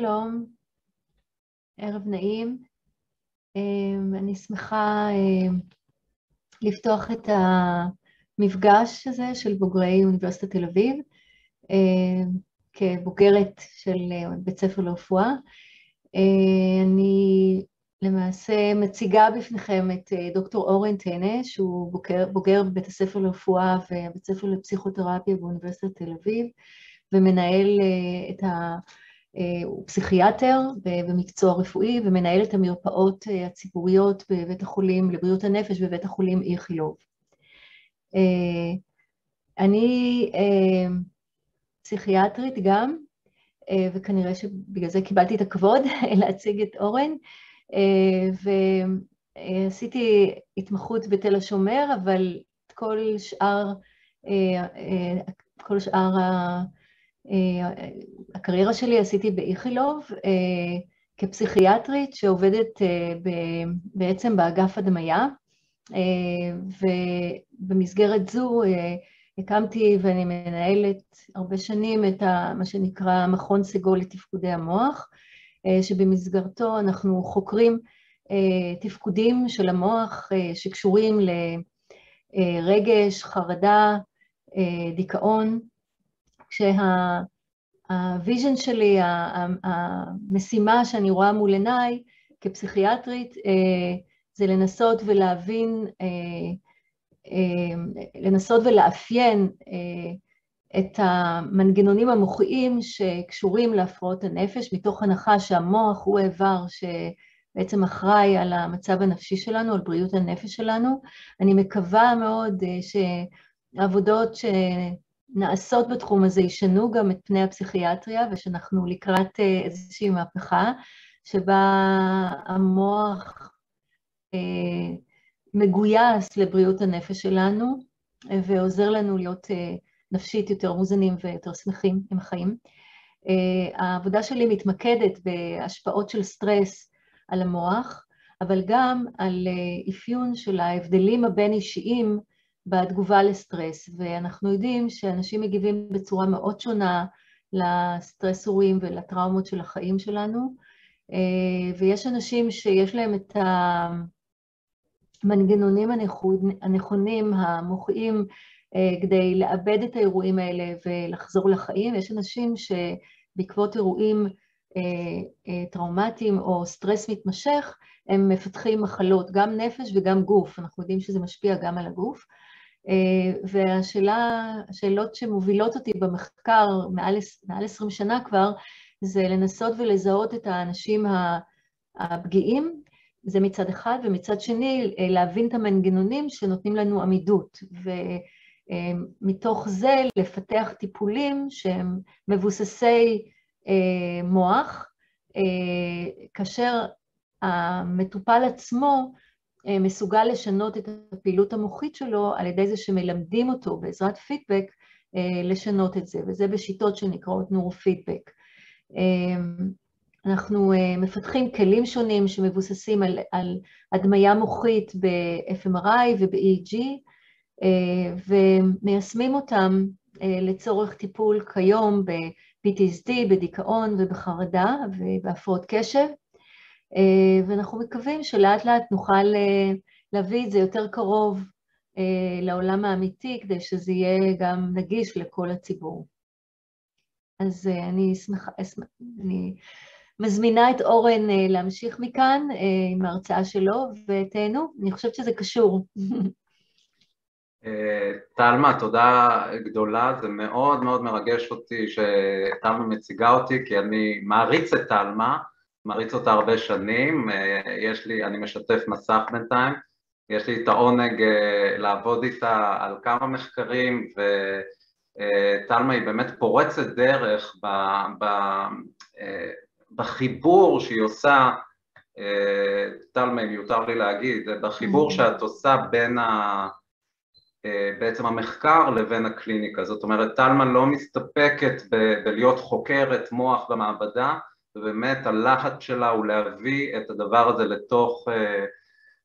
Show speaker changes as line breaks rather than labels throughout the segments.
שלום, ערב נעים. אמ, אני שמחה אמ, לפתוח את המפגש הזה של בוגרי אוניברסיטת תל אביב, אמ, כבוגרת של אה, בית ספר לרפואה. אני למעשה מציגה בפניכם את אה, דוקטור אורן טנא, שהוא בוגר, בוגר בבית הספר לרפואה ובית הספר לפסיכותרפיה באוניברסיטת תל אביב, ומנהל אה, את ה... אה, הוא פסיכיאטר במקצוע רפואי ומנהל את המרפאות אה, הציבוריות בבית החולים לבריאות הנפש בבית החולים איכילוב. אה, אני פסיכיאטרית גם, וכנראה שבגלל זה קיבלתי את הכבוד להציג את אורן, ועשיתי התמחות בתל השומר, אבל כל שאר, כל שאר אה, הקריירה שלי עשיתי באיכילוב אה, כפסיכיאטרית שעובדת אה, בעצם באגף הדמיה, ובמסגרת זו הקמתי ואני מנהלת הרבה שנים את מה שנקרא מכון סגול לתפקודי המוח, שבמסגרתו אנחנו חוקרים תפקודים של המוח שקשורים לרגש, חרדה, דיכאון, כשה vision שלי, המשימה שאני רואה מול עיניי כפסיכיאטרית, אה, זה לנסות ולהבין, אה, אה, לנסות ולאפיין את המנגנונים המוחיים שקשורים להפרעות הנפש, מתוך הנחה שהמוח הוא האיבר שבעצם אחראי על המצב הנפשי שלנו, על בריאות הנפש שלנו. אני מקווה מאוד שהעבודות. נעשות בתחום הזה ישנו גם את פני הפסיכיאטריה, ושאנחנו לקראת אה, איזושהי מהפכה, שבה המוח אה, מגויס לבריאות הנפש שלנו, ועוזר לנו להיות אה, נפשית יותר מוזנים ויותר שמחים עם החיים. העבודה שלי מתמקדת בהשפעות של סטרס על המוח, אבל גם על אפיון של ההבדלים הבין-אישיים בתגובה לסטרס, ואנחנו יודעים שאנשים מגיבים בצורה מאוד שונה לסטרסורים ולטראומות של החיים שלנו, אה, ויש אנשים שיש להם את המנגנונים הנכונים, המוחיים, אה, כדי לאבד את האירועים האלה ולחזור לחיים, ויש אנשים שבעקבות אירועים אה, טראומטיים או סטרס מתמשך, הם מפתחים מחלות, גם נפש וגם גוף, אנחנו יודעים שזה משפיע גם על הגוף. אה, והשאלות שמובילות אותי במחקר מעל, מעל 20 שנה כבר, זה לנסות ולזהות את האנשים הפגיעים, זה מצד אחד, ומצד שני אה, להבין את המנגנונים שנותנים לנו עמידות, ומתוך זה לפתח טיפולים שהם מבוססי אה, מוח, כאשר המטופל עצמו אה, מסוגל לשנות את הפעילות המוחית שלו על ידי זה שמלמדים אותו בעזרת פידבק אה, לשנות את זה, וזה בשיטות שנקראות נורו-פידבק. אה, אנחנו מפתחים כלים שונים שמבוססים על, על הדמיה מוחית ב-FMRI וב-EEG, ומיישמים אותם לצורך טיפול כיום ב-PTSD, בדיכאון ובחרדה ובהפרעות קשב. אה, ואנחנו מקווים שלאט לאט נוכל אה, להביא את זה יותר קרוב אה, לעולם האמיתי, כדי שזה יהיה גם נגיש לכל הציבור. אז אני שמחה, אני מזמינה את אורן להמשיך מכאן עם ההרצאה שלו, ותהנו, אני חושבת שזה קשור.
טלמה, תודה גדולה, זה מאוד מאוד מרגש אותי שטלמה מציגה אותי, כי אני מעריץ את טלמה, מריץ אותה הרבה שנים, אה, יש לי, אני משתף מסך בינתיים, יש לי את העונג אה, לעבוד איתה על כמה מחקרים וטלמה היא באמת פורצת דרך ב, ב, אה, בחיבור שהיא עושה, טלמה אם יותר לי להגיד, בחיבור mm-hmm. שאת עושה בין ה... בעצם המחקר לבין הקליניקה, זאת אומרת טלמה לא מסתפקת ב- בלהיות חוקרת מוח במעבדה, ובאמת הלחץ שלה הוא להביא את הדבר הזה לתוך, אה,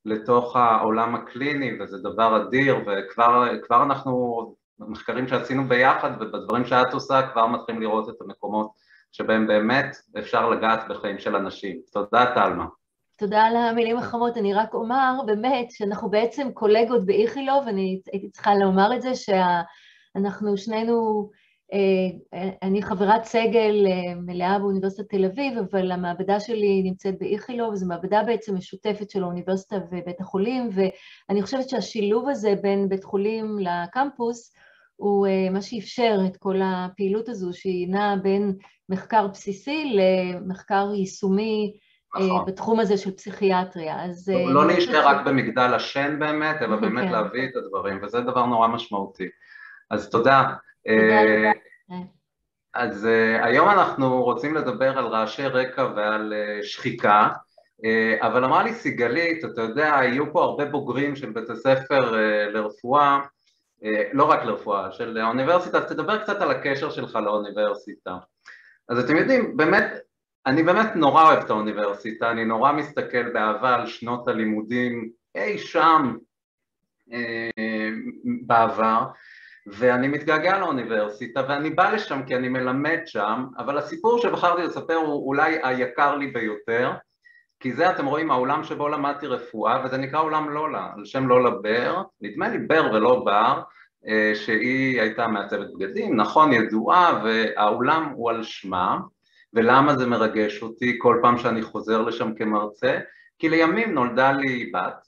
לתוך העולם הקליני, וזה דבר אדיר, וכבר אנחנו, במחקרים שעשינו ביחד ובדברים שאת עושה, כבר מתחילים לראות את המקומות שבהם באמת אפשר לגעת בחיים של אנשים. תודה, טלמה.
תודה על המילים החמות. אני רק אומר באמת שאנחנו בעצם קולגות באיכילוב, אני הייתי צריכה לומר את זה, שאנחנו שנינו, אני חברת סגל אה, מלאה באוניברסיטת תל אביב, אבל המעבדה שלי נמצאת באיכילוב, זו מעבדה בעצם משותפת של האוניברסיטה ובית החולים, ואני חושבת שהשילוב הזה בין בית חולים לקמפוס, הוא אה, מה שאפשר את כל הפעילות הזו, שהיא נעה בין מחקר בסיסי למחקר יישומי נכון. בתחום הזה של פסיכיאטריה. אז...
לא, להישאר רק במגדל השן באמת, אלא באמת כן. להביא את הדברים, וזה דבר נורא משמעותי. אז תודה. תודה אז היום אנחנו רוצים לדבר על רעשי רקע ועל שחיקה, אבל אמרה לי סיגלית, אתה יודע, היו פה הרבה בוגרים של בית הספר לרפואה, לא רק לרפואה, של האוניברסיטה, אז תדבר קצת על הקשר שלך לאוניברסיטה. אז אתם יודעים, באמת, אני באמת נורא אוהב את האוניברסיטה, אני נורא מסתכל באהבה על שנות הלימודים אי שם אה, בעבר, ואני מתגעגע לאוניברסיטה ואני בא לשם כי אני מלמד שם, אבל הסיפור שבחרתי לספר הוא אולי היקר לי ביותר, כי זה אתם רואים העולם שבו למדתי רפואה וזה נקרא עולם לולה, על שם לולה בר, נדמה לי בר ולא בר, אה, שהיא הייתה מעצבת בגדים, נכון ידועה והאולם הוא על שמה ולמה זה מרגש אותי כל פעם שאני חוזר לשם כמרצה? כי לימים נולדה לי בת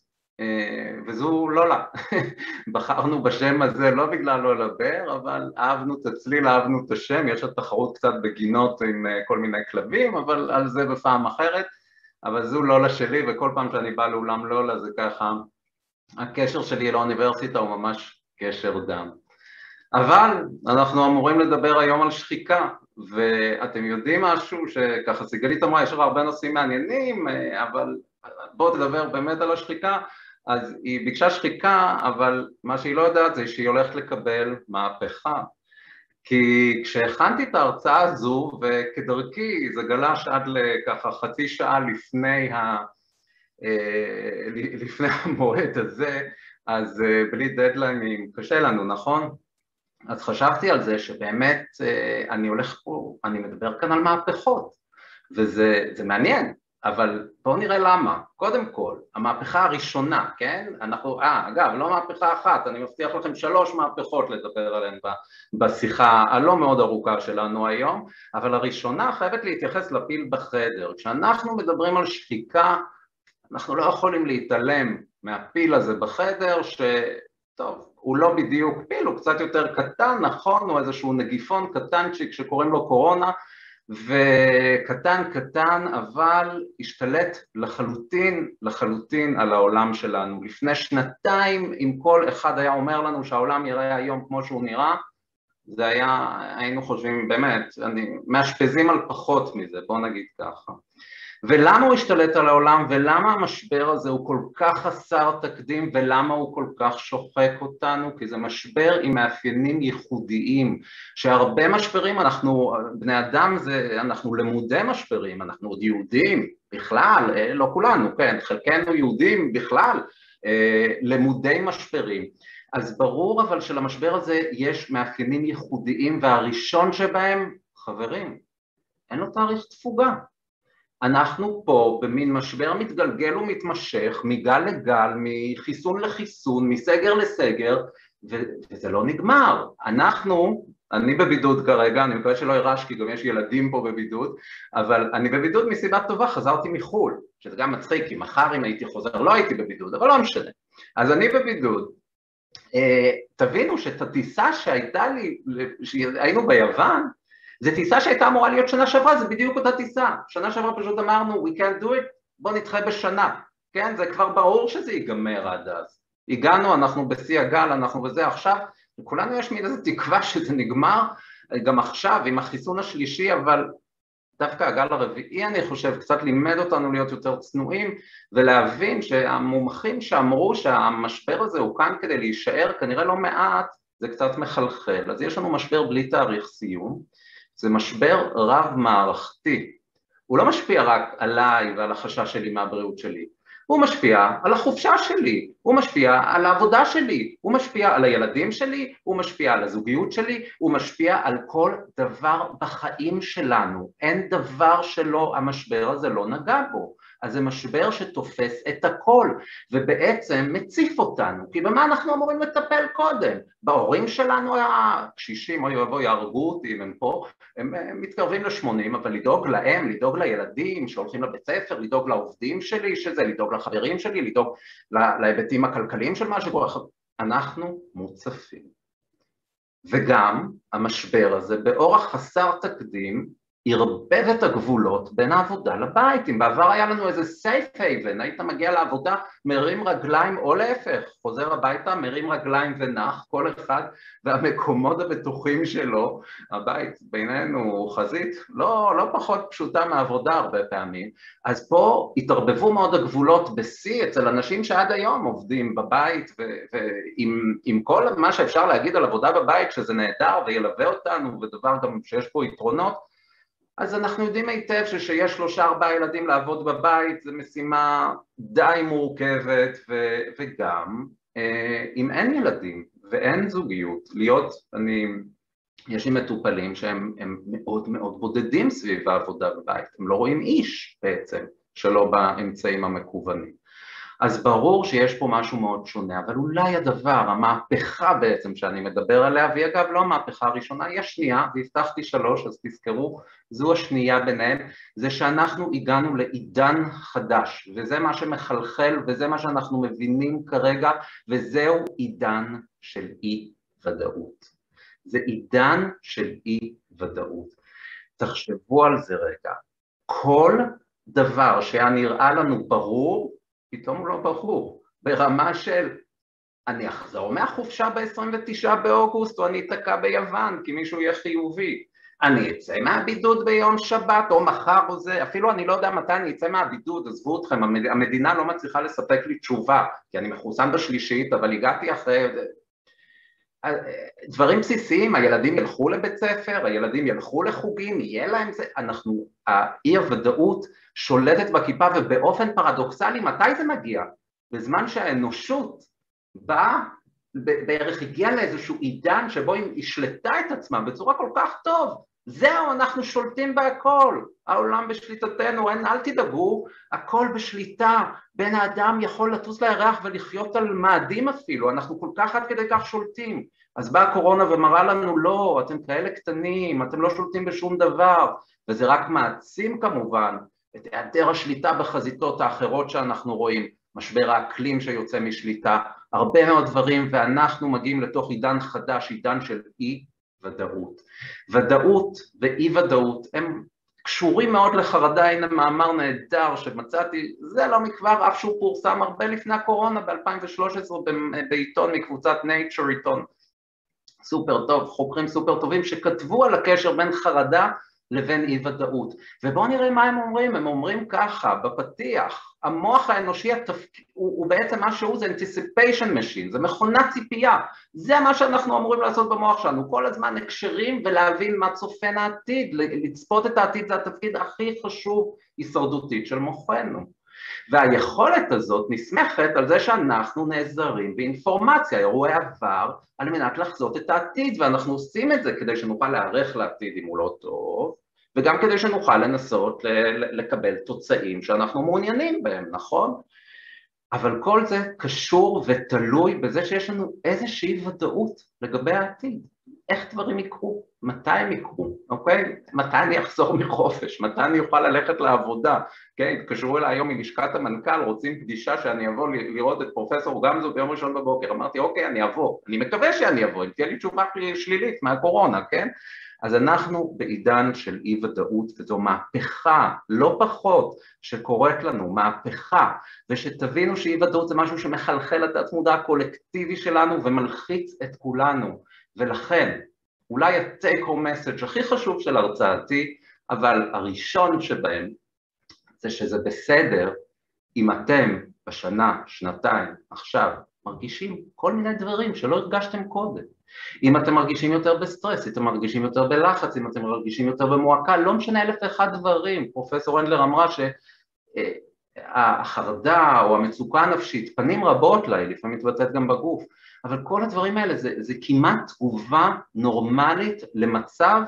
וזו לולה, בחרנו בשם הזה לא בגלל לולה בר, אבל אהבנו את הצליל, אהבנו את השם, יש עוד תחרות קצת בגינות עם אה, כל מיני כלבים, אבל על זה בפעם אחרת, אבל זו לולה שלי וכל פעם שאני בא לאולם לולה זה ככה, הקשר שלי לאוניברסיטה הוא ממש קשר דם. אבל אנחנו אמורים לדבר היום על שחיקה, ואתם יודעים משהו שככה סיגלית אמרה, יש לך הרבה נושאים מעניינים, אה, אבל בואו תדבר באמת על השחיקה, אז היא ביקשה שחיקה, אבל מה שהיא לא יודעת זה שהיא הולכת לקבל מהפכה. כי כשהכנתי את ההרצאה הזו, וכדרכי זה גלש עד לככה חצי שעה לפני, ה... אה, לפני המועד הזה, אז אה, בלי דדליינים קשה לנו, נכון? אז חשבתי על זה שבאמת אה, אני הולך פה, אני מדבר כאן על מהפכות, וזה מעניין, אבל בואו נראה למה. קודם כל, המהפכה הראשונה, כן? אנחנו, אה, אגב, לא מהפכה אחת, אני מבטיח לכם שלוש מהפכות לדבר עליהן בשיחה הלא מאוד ארוכה שלנו היום, אבל הראשונה חייבת להתייחס לפיל בחדר. כשאנחנו מדברים על שחיקה, אנחנו לא יכולים להתעלם מהפיל הזה בחדר, ש... טוב, הוא לא בדיוק פיל, הוא קצת יותר קטן, נכון, הוא איזשהו נגיפון קטנצ'יק שקוראים לו קורונה, וקטן קטן, אבל השתלט לחלוטין, לחלוטין על העולם שלנו. לפני שנתיים, אם כל אחד היה אומר לנו שהעולם יראה היום כמו שהוא נראה, זה היה, היינו חושבים, באמת, אני, מאשפזים על פחות מזה, בוא נגיד ככה. ולמה הוא השתלט על העולם ולמה המשבר הזה הוא כל כך חסר תקדים ולמה הוא כל כך שוחק אותנו? כי זה משבר עם מאפיינים ייחודיים שהרבה משברים אנחנו בני אדם זה אנחנו למודי משברים אנחנו עוד יהודים בכלל אה, לא כולנו כן חלקנו יהודים בכלל אה, למודי משברים. אז ברור אבל שלמשבר הזה יש מאפיינים ייחודיים והראשון שבהם חברים אין לו תאריך תפוגה אנחנו פה במין משבר מתגלגל ומתמשך, מגל לגל, מחיסון לחיסון, מסגר לסגר, וזה לא נגמר. אנחנו, אני בבידוד כרגע, אני מקווה שלא אירש כי גם יש ילדים פה בבידוד, אבל אני בבידוד מסיבה טובה, חזרתי מחו"ל, שזה גם מצחיק, כי מחר אם הייתי חוזר לא הייתי בבידוד, אבל לא משנה. אז אני בבידוד. אה, תבינו שאת הטיסה שהייתה לי, שהיינו ביוון, זו טיסה שהייתה אמורה להיות שנה שעברה, זה בדיוק אותה טיסה. שנה שעברה פשוט אמרנו, we can't do it, בוא נדחה בשנה. כן, זה כבר ברור שזה ייגמר עד אז. הגענו, אנחנו בשיא הגל, אנחנו בזה עכשיו, לכולנו יש מין איזו תקווה שזה נגמר גם עכשיו עם החיסון השלישי, אבל דווקא הגל הרביעי אני חושב קצת לימד אותנו להיות יותר צנועים ולהבין שהמומחים שאמרו שהמשבר הזה הוא כאן כדי להישאר כנראה לא מעט זה קצת מחלחל, אז יש לנו משבר בלי תאריך סיום זה משבר רב מערכתי, הוא לא משפיע רק עליי ועל החשש שלי מהבריאות שלי, הוא משפיע על החופשה שלי, הוא משפיע על העבודה שלי, הוא משפיע על הילדים שלי, הוא משפיע על הזוגיות שלי, הוא משפיע על כל דבר בחיים שלנו. אין דבר שלא, המשבר הזה לא נגע בו. אז זה משבר שתופס את הכל, ובעצם מציף אותנו, כי במה אנחנו אמורים לטפל קודם? בהורים שלנו הקשישים, אוי ואבוי, יהרגו אותי אם הם פה, הם, הם מתקרבים לשמונים, אבל לדאוג להם, לדאוג לילדים שהולכים לבית ספר, לדאוג לעובדים שלי, שזה, לדאוג לחברים שלי, לדאוג להיבטים הכלכליים של מה שקורה, אנחנו מוצפים. וגם המשבר הזה באורח חסר תקדים ערבב את הגבולות בין העבודה לבית. אם בעבר היה לנו איזה safe haven, היית מגיע לעבודה, מרים רגליים, או להפך, חוזר הביתה, מרים רגליים ונח, כל אחד והמקומות הבטוחים שלו, הבית בינינו חזית לא, לא פחות פשוטה מעבודה הרבה פעמים, אז פה התערבבו מאוד הגבולות בשיא אצל אנשים שעד היום עובדים בבית, ועם כל מה שאפשר להגיד על עבודה בבית, שזה נהדר וילווה אותנו, ודבר גם שיש פה יתרונות, אז אנחנו יודעים היטב ששיש שלושה ארבעה ילדים לעבוד בבית זו משימה די מורכבת ו- וגם אה, אם אין ילדים ואין זוגיות, להיות, אני, יש לי מטופלים שהם מאוד מאוד בודדים סביב העבודה בבית, הם לא רואים איש בעצם שלא באמצעים המקוונים אז ברור שיש פה משהו מאוד שונה, אבל אולי הדבר, המהפכה בעצם שאני מדבר עליה, והיא אגב לא המהפכה הראשונה, היא השנייה, והבטחתי שלוש, אז תזכרו, זו השנייה ביניהם, זה שאנחנו הגענו לעידן חדש, וזה מה שמחלחל, וזה מה שאנחנו מבינים כרגע, וזהו עידן של אי ודאות. זה עידן של אי ודאות. תחשבו על זה רגע, כל דבר שהיה נראה לנו ברור, פתאום הוא לא ברור, ברמה של אני אחזור מהחופשה ב-29 באוגוסט או אני אתקע ביוון כי מישהו יהיה חיובי, אני אצא מהבידוד ביום שבת או מחר או זה, אפילו אני לא יודע מתי אני אצא מהבידוד, עזבו אתכם, המדינה לא מצליחה לספק לי תשובה כי אני מחוסן בשלישית אבל הגעתי אחרי... דברים בסיסיים, הילדים ילכו לבית ספר, הילדים ילכו לחוגים, יהיה להם זה, אנחנו, האי הוודאות שולטת בכיפה ובאופן פרדוקסלי מתי זה מגיע? בזמן שהאנושות באה, בערך הגיעה לאיזשהו עידן שבו היא השלטה את עצמה בצורה כל כך טוב זהו, אנחנו שולטים בהכל, העולם בשליטתנו, אין, אל תדאגו, הכל בשליטה, בן האדם יכול לטוס לירח ולחיות על מאדים אפילו, אנחנו כל כך עד כדי כך שולטים. אז באה הקורונה ומראה לנו, לא, אתם כאלה קטנים, אתם לא שולטים בשום דבר, וזה רק מעצים כמובן את היעדר השליטה בחזיתות האחרות שאנחנו רואים, משבר האקלים שיוצא משליטה, הרבה מאוד דברים, ואנחנו מגיעים לתוך עידן חדש, עידן של אי ודאות. ודאות ואי ודאות הם קשורים מאוד לחרדה, הנה מאמר נהדר שמצאתי, זה לא מכבר, אף שהוא פורסם הרבה לפני הקורונה ב-2013 בעיתון מקבוצת Nature עיתון סופר טוב, חוקרים סופר טובים שכתבו על הקשר בין חרדה לבין אי ודאות. ובואו נראה מה הם אומרים, הם אומרים ככה, בפתיח, המוח האנושי התפק... הוא, הוא בעצם מה שהוא זה anticipation machine, זה מכונת ציפייה, זה מה שאנחנו אמורים לעשות במוח שלנו, כל הזמן הקשרים ולהבין מה צופן העתיד, לצפות את העתיד זה התפקיד הכי חשוב הישרדותית של מוחנו. והיכולת הזאת נסמכת על זה שאנחנו נעזרים באינפורמציה, אירועי עבר, על מנת לחזות את העתיד, ואנחנו עושים את זה כדי שנוכל להיערך לעתיד אם הוא לא טוב, וגם כדי שנוכל לנסות לקבל תוצאים שאנחנו מעוניינים בהם, נכון? אבל כל זה קשור ותלוי בזה שיש לנו איזושהי ודאות לגבי העתיד. איך דברים יקרו, מתי הם יקרו, אוקיי? מתי אני אחזור מחופש, מתי אני אוכל ללכת לעבודה, כן? התקשרו אליי היום מלשכת המנכ"ל, רוצים פגישה שאני אבוא לראות את פרופסור גמזו ביום ראשון בבוקר, אמרתי אוקיי, אני אבוא, אני מקווה שאני אבוא, אם תהיה לי תשובה שלילית מהקורונה, כן? אז אנחנו בעידן של אי ודאות וזו מהפכה, לא פחות, שקורית לנו, מהפכה, ושתבינו שאי ודאות זה משהו שמחלחל לתת מודע הקולקטיבי שלנו ומלחיץ את כולנו, ולכן אולי ה-take home message הכי חשוב של הרצאתי, אבל הראשון שבהם זה שזה בסדר אם אתם בשנה, שנתיים, עכשיו, מרגישים כל מיני דברים שלא הרגשתם קודם. אם אתם מרגישים יותר בסטרס, אם אתם מרגישים יותר בלחץ, אם אתם מרגישים יותר במועקה, לא משנה אלף ואחד דברים. פרופסור הנדלר אמרה ש... החרדה או המצוקה הנפשית, פנים רבות לה, היא לפעמים מתבטאת גם בגוף, אבל כל הדברים האלה זה, זה כמעט תגובה נורמלית למצב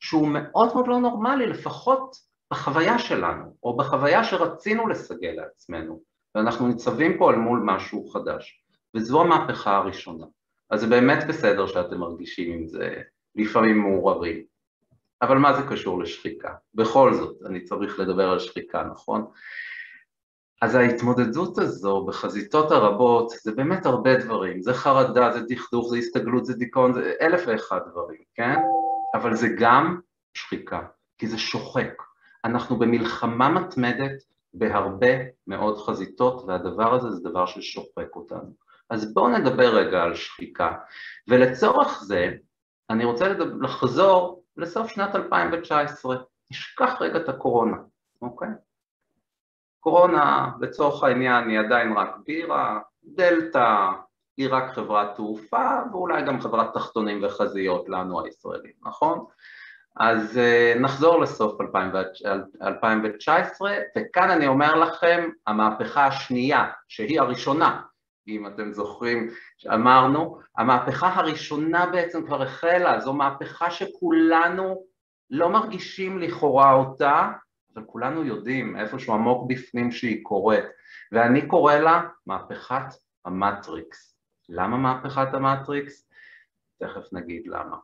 שהוא מאוד מאוד לא נורמלי, לפחות בחוויה שלנו, או בחוויה שרצינו לסגל לעצמנו, ואנחנו ניצבים פה על מול משהו חדש, וזו המהפכה הראשונה. אז זה באמת בסדר שאתם מרגישים עם זה לפעמים מעורבים, אבל מה זה קשור לשחיקה? בכל זאת, אני צריך לדבר על שחיקה, נכון? אז ההתמודדות הזו בחזיתות הרבות זה באמת הרבה דברים, זה חרדה, זה דכדוך, זה הסתגלות, זה דיכאון, זה אלף ואחד דברים, כן? אבל זה גם שחיקה, כי זה שוחק. אנחנו במלחמה מתמדת בהרבה מאוד חזיתות, והדבר הזה זה דבר ששוחק אותנו. אז בואו נדבר רגע על שחיקה, ולצורך זה אני רוצה לדבר, לחזור לסוף שנת 2019, נשכח רגע את הקורונה, אוקיי? קורונה לצורך העניין היא עדיין רק בירה, דלתא היא רק חברת תעופה ואולי גם חברת תחתונים וחזיות לנו הישראלים, נכון? אז uh, נחזור לסוף 2019 וכאן אני אומר לכם המהפכה השנייה שהיא הראשונה אם אתם זוכרים שאמרנו, המהפכה הראשונה בעצם כבר החלה, זו מהפכה שכולנו לא מרגישים לכאורה אותה, אבל כולנו יודעים איפשהו עמוק בפנים שהיא קורית, ואני קורא לה מהפכת המטריקס. למה מהפכת המטריקס? תכף נגיד למה.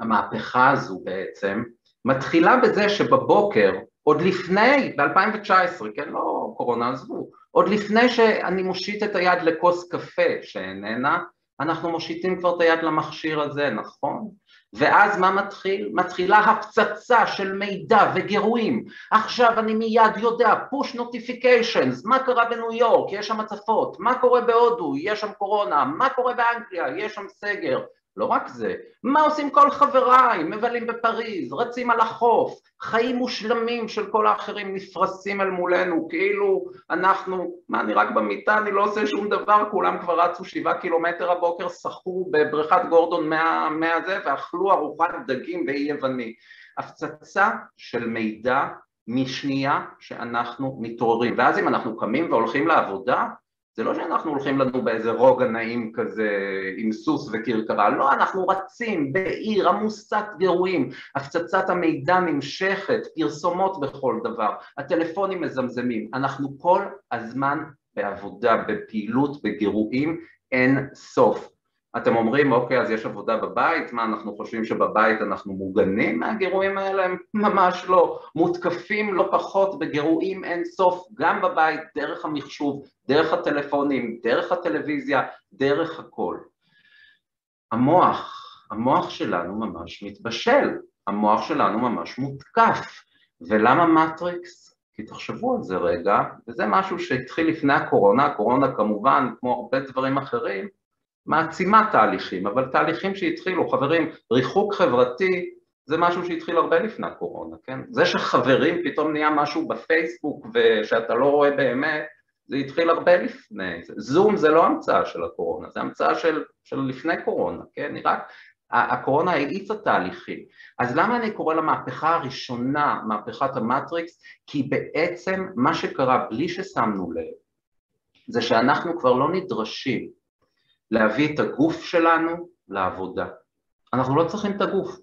המהפכה הזו בעצם מתחילה בזה שבבוקר, עוד לפני, ב-2019, כן, לא קורונה עזבו, עוד לפני שאני מושיט את היד לכוס קפה שאיננה, אנחנו מושיטים כבר את היד למכשיר הזה, נכון? ואז מה מתחיל? מתחילה הפצצה של מידע וגירויים. עכשיו אני מיד יודע, push notifications, מה קרה בניו יורק, יש שם הצפות, מה קורה בהודו, יש שם קורונה, מה קורה באנגליה, יש שם סגר, לא רק זה, מה עושים כל חבריי, מבלים בפריז, רצים על החוף, חיים מושלמים של כל האחרים נפרסים אל מולנו, כאילו אנחנו, מה אני רק במיטה, אני לא עושה שום דבר, כולם כבר רצו שבעה קילומטר הבוקר, שחו בבריכת גורדון מה, מהזה ואכלו ארוחת דגים באי יווני. הפצצה של מידע משנייה שאנחנו מתעוררים, ואז אם אנחנו קמים והולכים לעבודה, זה לא שאנחנו הולכים לנו באיזה רוגע נעים כזה עם סוס וכרכרה, לא, אנחנו רצים בעיר עמוסת גירויים, הפצצת המידע נמשכת, פרסומות בכל דבר, הטלפונים מזמזמים, אנחנו כל הזמן בעבודה, בפעילות, בגירויים, אין סוף. אתם אומרים, אוקיי, אז יש עבודה בבית, מה, אנחנו חושבים שבבית אנחנו מוגנים מהגירויים האלה? ממש לא. מותקפים לא פחות בגירויים אין סוף, גם בבית, דרך המחשוב, דרך הטלפונים, דרך הטלוויזיה, דרך הכל. המוח, המוח שלנו ממש מתבשל, המוח שלנו ממש מותקף. ולמה מטריקס? כי תחשבו על זה רגע, וזה משהו שהתחיל לפני הקורונה, הקורונה כמובן, כמו הרבה דברים אחרים, מעצימה תהליכים, אבל תהליכים שהתחילו, חברים, ריחוק חברתי זה משהו שהתחיל הרבה לפני הקורונה, כן? זה שחברים פתאום נהיה משהו בפייסבוק ושאתה לא רואה באמת, זה התחיל הרבה לפני, זום זה לא המצאה של הקורונה, זה המצאה של, של לפני קורונה, כן? רק הקורונה האיצה תהליכים. אז למה אני קורא למהפכה הראשונה, מהפכת המטריקס? כי בעצם מה שקרה בלי ששמנו לב, זה שאנחנו כבר לא נדרשים להביא את הגוף שלנו לעבודה. אנחנו לא צריכים את הגוף,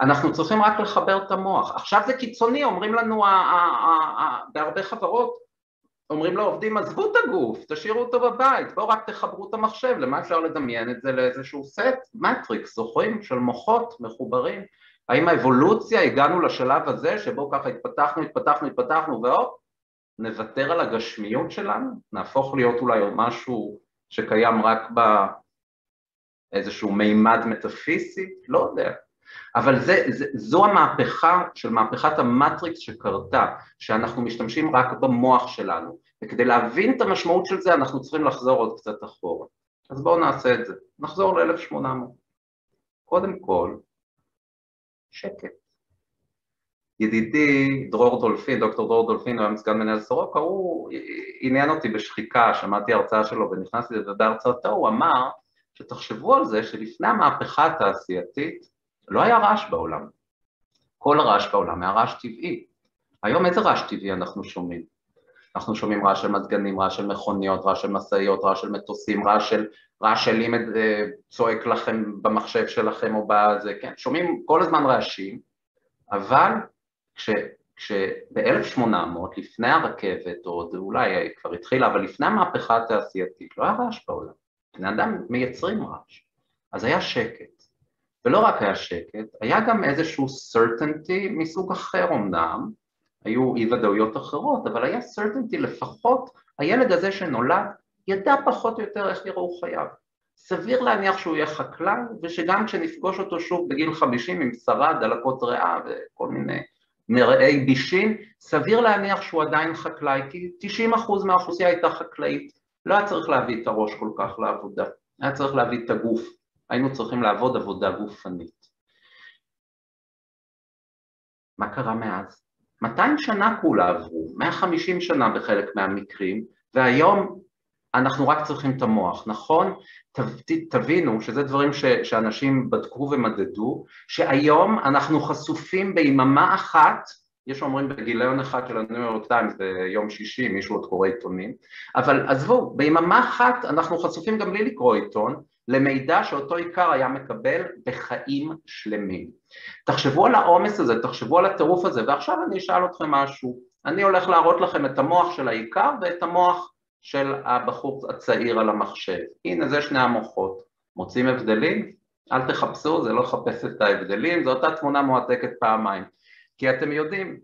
אנחנו צריכים רק לחבר את המוח. עכשיו זה קיצוני, אומרים לנו בהרבה חברות, אומרים לעובדים עזבו את הגוף, תשאירו אותו בבית, בואו רק תחברו את המחשב, למה אפשר לדמיין את זה לאיזשהו סט? מטריקס, זוכרים? של מוחות מחוברים. האם האבולוציה, הגענו לשלב הזה שבו ככה התפתחנו, התפתחנו, התפתחנו והופ, נוותר על הגשמיות שלנו? נהפוך להיות אולי משהו שקיים רק באיזשהו מימד מטאפיזי? לא יודע. אבל זה, זה, זו המהפכה של מהפכת המטריקס שקרתה, שאנחנו משתמשים רק במוח שלנו, וכדי להבין את המשמעות של זה אנחנו צריכים לחזור עוד קצת אחורה. אז בואו נעשה את זה, נחזור ל-1800. קודם כל, שקט. ידידי דרור דולפין, דוקטור דרור דולפין, הוא היה סגן מנהל סורוקה, הוא עניין אותי בשחיקה, שמעתי הרצאה שלו ונכנסתי לזה, ובהרצאתו הוא אמר שתחשבו על זה שלפני המהפכה התעשייתית לא היה רעש בעולם. כל הרעש בעולם היה רעש טבעי. היום איזה רעש טבעי אנחנו שומעים? אנחנו שומעים רעש של מזגנים, רעש של מכוניות, רעש של משאיות, רעש של מטוסים, רעש של, רעש של אם אה, צועק לכם במחשב שלכם או בזה, כן, שומעים כל הזמן רעשים, אבל כשב-1800, לפני הרכבת, או אולי כבר התחילה, אבל לפני המהפכה התעשייתית, לא היה רעש בעולם, בני אדם מייצרים רעש, אז היה שקט. ולא רק היה שקט, היה גם איזשהו certainty מסוג אחר אמנם, היו אי ודאויות אחרות, אבל היה certainty לפחות הילד הזה שנולד ידע פחות או יותר איך יראו חייו. סביר להניח שהוא יהיה חקלאי, ושגם כשנפגוש אותו שוב בגיל 50 עם שרה, דלקות ריאה וכל מיני מרעי בישין, סביר להניח שהוא עדיין חקלאי, כי 90% מהאוכלוסייה הייתה חקלאית, לא היה צריך להביא את הראש כל כך לעבודה, היה צריך להביא את הגוף, היינו צריכים לעבוד עבודה גופנית. מה קרה מאז? 200 שנה כולה עברו, 150 שנה בחלק מהמקרים, והיום אנחנו רק צריכים את המוח, נכון? תבינו, שזה דברים ש, שאנשים בדקו ומדדו, שהיום אנחנו חשופים ביממה אחת, יש אומרים בגיליון אחד של הניו יורק טיימס ביום שישי, מישהו עוד קורא עיתונים, אבל עזבו, ביממה אחת אנחנו חשופים גם בלי לקרוא עיתון, למידע שאותו עיקר היה מקבל בחיים שלמים. תחשבו על העומס הזה, תחשבו על הטירוף הזה, ועכשיו אני אשאל אתכם משהו. אני הולך להראות לכם את המוח של העיקר ואת המוח של הבחור הצעיר על המחשב. הנה זה שני המוחות. מוצאים הבדלים? אל תחפשו, זה לא לחפש את ההבדלים, זו אותה תמונה מועתקת פעמיים. כי אתם יודעים,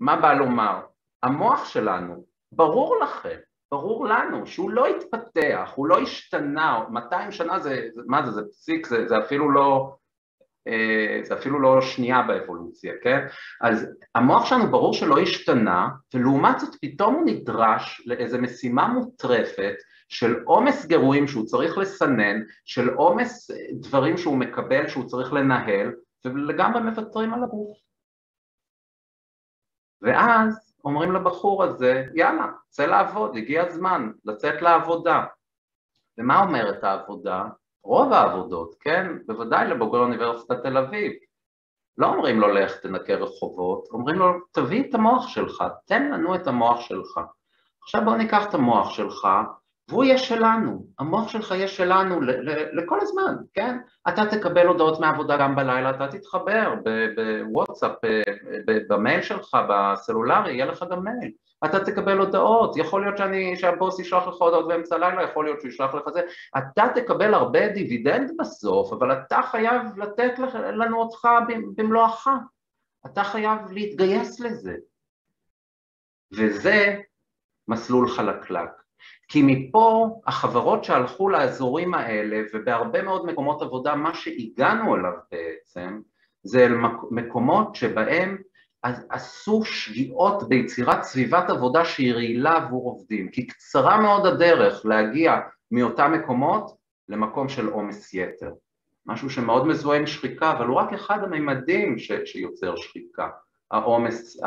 מה בא לומר? המוח שלנו, ברור לכם, ברור לנו שהוא לא התפתח, הוא לא השתנה, 200 שנה זה, מה זה, זה פסיק, זה, זה אפילו לא, זה אפילו לא שנייה באבולוציה, כן? אז המוח שלנו ברור שלא השתנה, ולעומת זאת פתאום הוא נדרש לאיזו משימה מוטרפת של עומס גירויים שהוא צריך לסנן, של עומס אה, דברים שהוא מקבל שהוא צריך לנהל, ולגמרי מוותרים על הגוף. ואז אומרים לבחור הזה, יאללה, צא לעבוד, הגיע הזמן לצאת לעבודה. ומה אומרת העבודה? רוב העבודות, כן? בוודאי לבוגרי אוניברסיטת תל אביב. לא אומרים לו לך תנקה רחובות, אומרים לו תביא את המוח שלך, תן לנו את המוח שלך. עכשיו בוא ניקח את המוח שלך והוא יהיה שלנו, המוח שלך יהיה שלנו לכל הזמן, כן? אתה תקבל הודעות מהעבודה גם בלילה, אתה תתחבר בוואטסאפ, במייל שלך, בסלולרי, יהיה לך גם מייל. אתה תקבל הודעות, יכול להיות שאני, שהבוס ישלח לך הודעות באמצע הלילה, יכול להיות שהוא ישלח לך זה, אתה תקבל הרבה דיבידנד בסוף, אבל אתה חייב לתת לנו אותך במלואך, אתה חייב להתגייס לזה. וזה מסלול חלקלק. כי מפה החברות שהלכו לאזורים האלה, ובהרבה מאוד מקומות עבודה, מה שהגענו אליו בעצם, זה אל מקומות שבהם עשו שגיאות ביצירת סביבת עבודה שהיא רעילה עבור עובדים, כי קצרה מאוד הדרך להגיע מאותם מקומות למקום של עומס יתר. משהו שמאוד מזוהה עם שחיקה, אבל הוא רק אחד הממדים ש, שיוצר שחיקה, העומס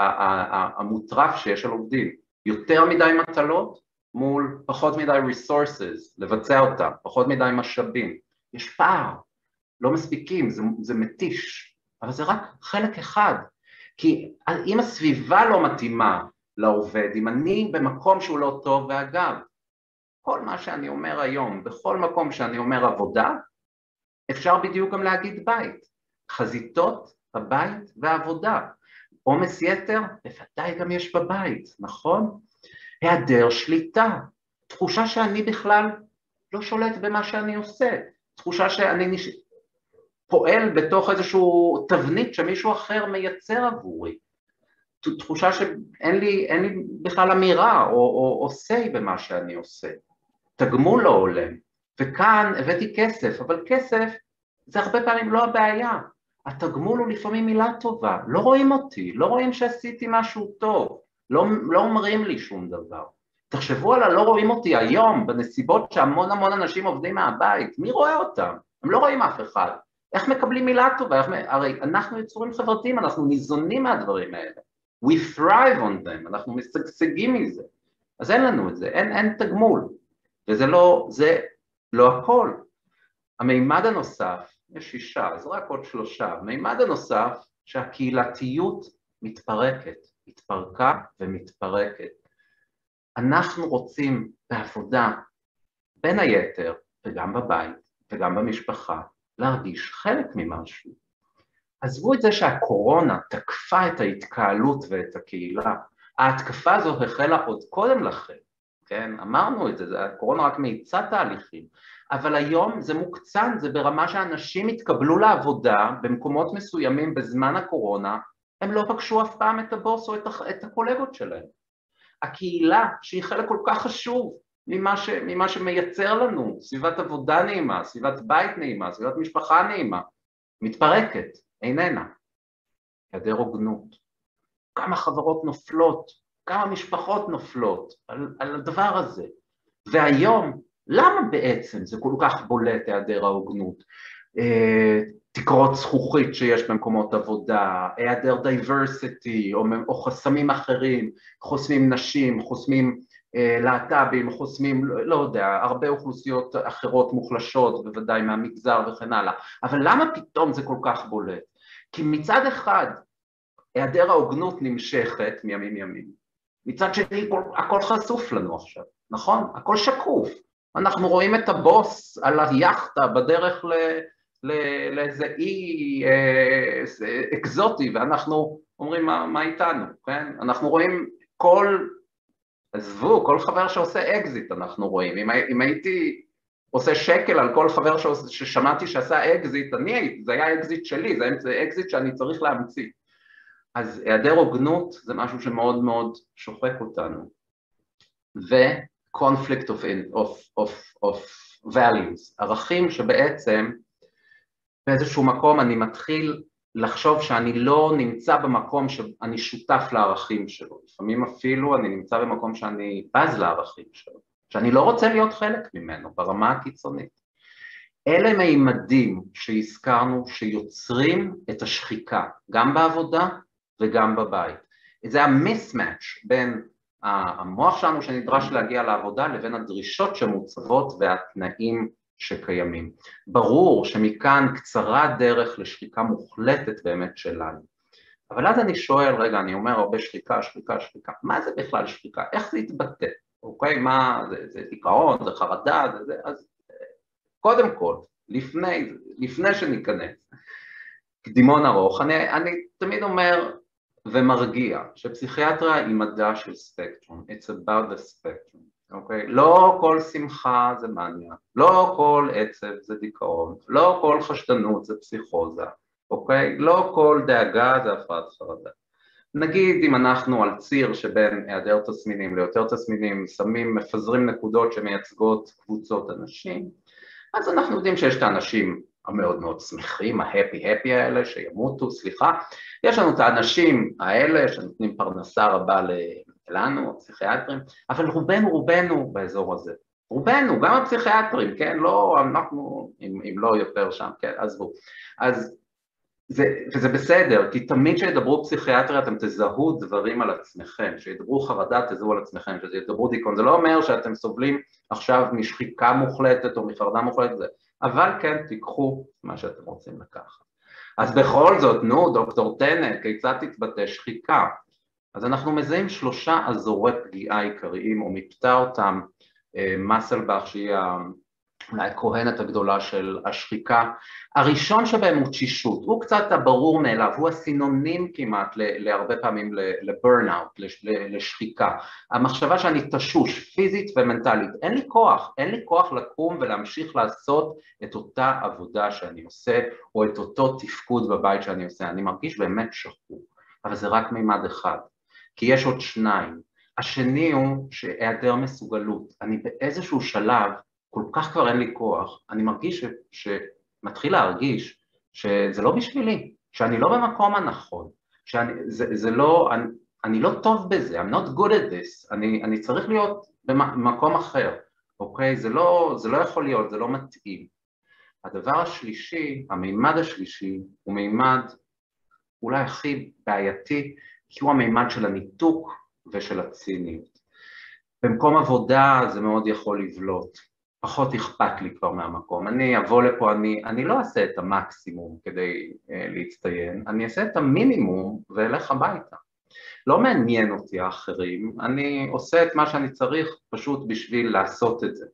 המוטרף שיש על עובדים. יותר מדי מטלות, מול פחות מדי resources לבצע אותם, פחות מדי משאבים. יש פער, לא מספיקים, זה, זה מתיש, אבל זה רק חלק אחד. כי אם הסביבה לא מתאימה לעובד, אם אני במקום שהוא לא טוב, ואגב, כל מה שאני אומר היום, בכל מקום שאני אומר עבודה, אפשר בדיוק גם להגיד בית. חזיתות, הבית והעבודה. עומס יתר, בוודאי גם יש בבית, נכון? היעדר שליטה, תחושה שאני בכלל לא שולט במה שאני עושה, תחושה שאני. פועל בתוך איזושהי תבנית שמישהו אחר מייצר עבורי, תחושה שאין לי, לי בכלל אמירה או, או, או say במה שאני עושה, תגמול לא הולם, וכאן הבאתי כסף, אבל כסף זה הרבה פעמים לא הבעיה, התגמול הוא לפעמים מילה טובה, לא רואים אותי, לא רואים שעשיתי משהו טוב, לא, לא אומרים לי שום דבר. תחשבו על הלא רואים אותי היום, בנסיבות שהמון המון אנשים עובדים מהבית, מי רואה אותם? הם לא רואים אף אחד. איך מקבלים מילה טובה? איך... הרי אנחנו יצורים חברתיים, אנחנו ניזונים מהדברים האלה. We thrive on them, אנחנו משגשגים מזה. אז אין לנו את זה, אין, אין תגמול. וזה לא, זה לא הכל. המימד הנוסף, יש שישה, אז רק עוד שלושה. המימד הנוסף, שהקהילתיות מתפרקת. התפרקה ומתפרקת. אנחנו רוצים בעבודה, בין היתר, וגם בבית, וגם במשפחה, להרגיש חלק ממשהו. עזבו את זה שהקורונה תקפה את ההתקהלות ואת הקהילה, ההתקפה הזו החלה עוד קודם לכן, כן? אמרנו את זה, הקורונה רק מאיצה תהליכים, אבל היום זה מוקצן, זה ברמה שאנשים התקבלו לעבודה במקומות מסוימים בזמן הקורונה, הם לא פגשו אף פעם את הבוס או את הקולגות שלהם. הקהילה, שהיא חלק כל כך חשוב ממה, ש, ממה שמייצר לנו סביבת עבודה נעימה, סביבת בית נעימה, סביבת משפחה נעימה, מתפרקת, איננה. היעדר הוגנות. כמה חברות נופלות, כמה משפחות נופלות על, על הדבר הזה. והיום, למה בעצם זה כל כך בולט היעדר ההוגנות? אה, תקרות זכוכית שיש במקומות עבודה, היעדר דייברסיטי או, או חסמים אחרים, חוסמים נשים, חוסמים להט"בים, חוסמים, לא, יודע, הרבה אוכלוסיות אחרות מוחלשות, בוודאי מהמגזר וכן הלאה, אבל למה פתאום זה כל כך בולט? כי מצד אחד היעדר ההוגנות נמשכת מימים ימים, מצד שני הכל חשוף לנו עכשיו, נכון? הכל שקוף, אנחנו רואים את הבוס על היאכטה בדרך ל... לאיזה אי אה, אקזוטי ואנחנו אומרים מה, מה איתנו, כן? אנחנו רואים כל, עזבו, כל חבר שעושה אקזיט אנחנו רואים, אם, אם הייתי עושה שקל על כל חבר שעושה, ששמעתי שעשה אקזיט, אני, זה היה אקזיט שלי, זה אקזיט שאני צריך להמציא. אז היעדר הוגנות זה משהו שמאוד מאוד שוחק אותנו. ו-conflict of, of, of, of values, ערכים שבעצם באיזשהו מקום אני מתחיל לחשוב שאני לא נמצא במקום שאני שותף לערכים שלו, לפעמים אפילו אני נמצא במקום שאני בז לערכים שלו, שאני לא רוצה להיות חלק ממנו ברמה הקיצונית. אלה מימדים שהזכרנו שיוצרים את השחיקה, גם בעבודה וגם בבית. זה המיסמאץ' בין המוח שלנו שנדרש להגיע לעבודה לבין הדרישות שמוצבות והתנאים שקיימים. ברור שמכאן קצרה דרך לשחיקה מוחלטת באמת שלנו. אבל אז אני שואל, רגע, אני אומר הרבה שחיקה, שחיקה, שחיקה, מה זה בכלל שחיקה? איך זה יתבטא? אוקיי? מה, זה, זה דיכאון, זה חרדה, זה זה, אז קודם כל, לפני, לפני שניכנס, קדימון ארוך, אני, אני תמיד אומר ומרגיע שפסיכיאטריה היא מדע של ספקטרום, it's about the spectrum. אוקיי? לא כל שמחה זה מניה, לא כל עצב זה דיכאון, לא כל חשדנות זה פסיכוזה, אוקיי? לא כל דאגה זה הפרעת חרדה. נגיד אם אנחנו על ציר שבין היעדר תסמינים ליותר תסמינים, שמים, מפזרים נקודות שמייצגות קבוצות אנשים, אז אנחנו יודעים שיש את האנשים המאוד מאוד שמחים, ההפי-הפי האלה, שימותו, סליחה, יש לנו את האנשים האלה שנותנים פרנסה רבה לנו, הפסיכיאטרים, אבל רובנו רובנו באזור הזה. רובנו, גם הפסיכיאטרים, כן? לא, אנחנו, אם, אם לא יותר שם, כן, עזבו. אז זה, וזה בסדר, כי תמיד כשידברו פסיכיאטריה אתם תזהו דברים על עצמכם, כשידברו חרדה תזהו על עצמכם, כשידברו דיכאון, זה לא אומר שאתם סובלים עכשיו משחיקה מוחלטת או מחרדה מוחלטת, אבל כן תיקחו מה שאתם רוצים לקחת. אז בכל זאת, נו, דוקטור טנא, כיצד תתבטא שחיקה? אז אנחנו מזהים שלושה אזורי פגיעה עיקריים, או מיפתה אותם אה, מסלבך, שהיא אולי הכהנת הגדולה של השחיקה. הראשון שבהם הוא תשישות, הוא קצת הברור מאליו, הוא הסינונים כמעט להרבה פעמים לברנאוט, לשחיקה. המחשבה שאני תשוש, פיזית ומנטלית, אין לי כוח, אין לי כוח לקום ולהמשיך לעשות את אותה עבודה שאני עושה, או את אותו תפקוד בבית שאני עושה, אני מרגיש באמת שחור, אבל זה רק מימד אחד. כי יש עוד שניים. השני הוא שהיעדר מסוגלות. אני באיזשהו שלב, כל כך כבר אין לי כוח, אני מרגיש ש, שמתחיל להרגיש שזה לא בשבילי, שאני לא במקום הנכון, שאני, זה, זה לא, אני, אני לא טוב בזה, I'm not good at this, אני, אני צריך להיות במקום אחר, אוקיי? זה לא, זה לא יכול להיות, זה לא מתאים. הדבר השלישי, המימד השלישי, הוא מימד אולי הכי בעייתי כי הוא המימד של הניתוק ושל הציניות. במקום עבודה זה מאוד יכול לבלוט, פחות אכפת לי כבר מהמקום, אני אבוא לפה, אני, אני לא אעשה את המקסימום כדי uh, להצטיין, אני אעשה את המינימום ואלך הביתה. לא מעניין אותי האחרים, אני עושה את מה שאני צריך פשוט בשביל לעשות את זה.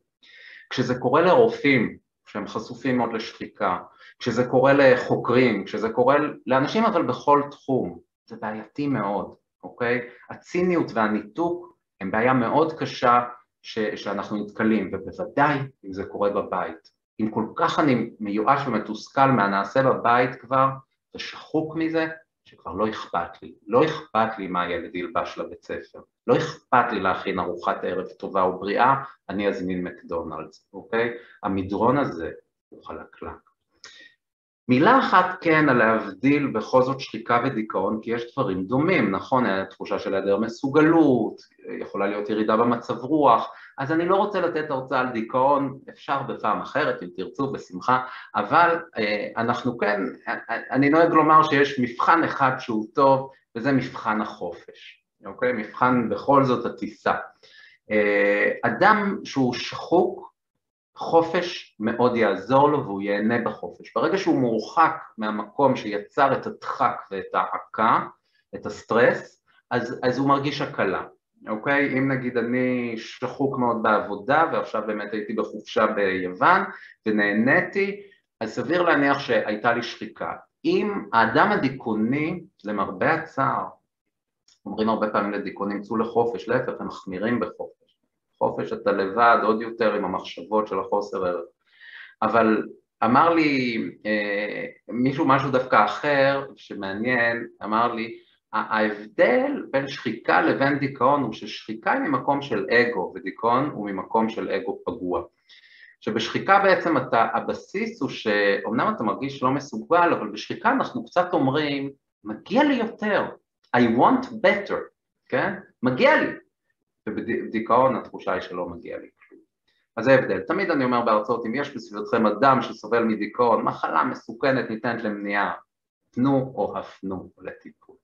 כשזה קורה לרופאים שהם חשופים מאוד לשחיקה, כשזה קורה לחוקרים, כשזה קורה לאנשים אבל בכל תחום, זה בעייתי מאוד, אוקיי? הציניות והניתוק הם בעיה מאוד קשה ש, שאנחנו נתקלים, ובוודאי אם זה קורה בבית. אם כל כך אני מיואש ומתוסכל מהנעשה בבית כבר, ושחוק מזה, שכבר לא אכפת לי. לא אכפת לי מה הילד ילבש לבית ספר. לא אכפת לי להכין ארוחת ערב טובה ובריאה, אני אזמין מקדונלדס, אוקיי? המדרון הזה הוא חלקלק. מילה אחת כן על להבדיל בכל זאת שחיקה ודיכאון, כי יש דברים דומים, נכון? תחושה של היעדר מסוגלות, יכולה להיות ירידה במצב רוח, אז אני לא רוצה לתת הרצאה על דיכאון, אפשר בפעם אחרת אם תרצו, בשמחה, אבל אה, אנחנו כן, אני נוהג לומר שיש מבחן אחד שהוא טוב, וזה מבחן החופש, אוקיי? מבחן בכל זאת הטיסה. אה, אדם שהוא שחוק, חופש מאוד יעזור לו והוא ייהנה בחופש. ברגע שהוא מורחק מהמקום שיצר את הדחק ואת העקה, את הסטרס, אז, אז הוא מרגיש הקלה, אוקיי? אם נגיד אני שחוק מאוד בעבודה ועכשיו באמת הייתי בחופשה ביוון ונהניתי, אז סביר להניח שהייתה לי שחיקה. אם האדם הדיכאוני, למרבה הצער, אומרים הרבה פעמים לדיכאונים צאו לחופש, להפך הם מחמירים בחופש. חופש אתה לבד עוד יותר עם המחשבות של החוסר ערך. אבל אמר לי אה, מישהו משהו דווקא אחר שמעניין, אמר לי ההבדל בין שחיקה לבין דיכאון הוא ששחיקה היא ממקום של אגו ודיכאון הוא ממקום של אגו פגוע. שבשחיקה בעצם אתה, הבסיס הוא שאומנם אתה מרגיש לא מסוגל, אבל בשחיקה אנחנו קצת אומרים, מגיע לי יותר, I want better, כן? מגיע לי, ובדיכאון התחושה היא שלא מגיע לי כלום. אז זה ההבדל. תמיד אני אומר בהרצאות, אם יש בסביבתכם אדם שסובל מדיכאון, מחלה מסוכנת ניתנת למניעה, תנו או הפנו לטיפול.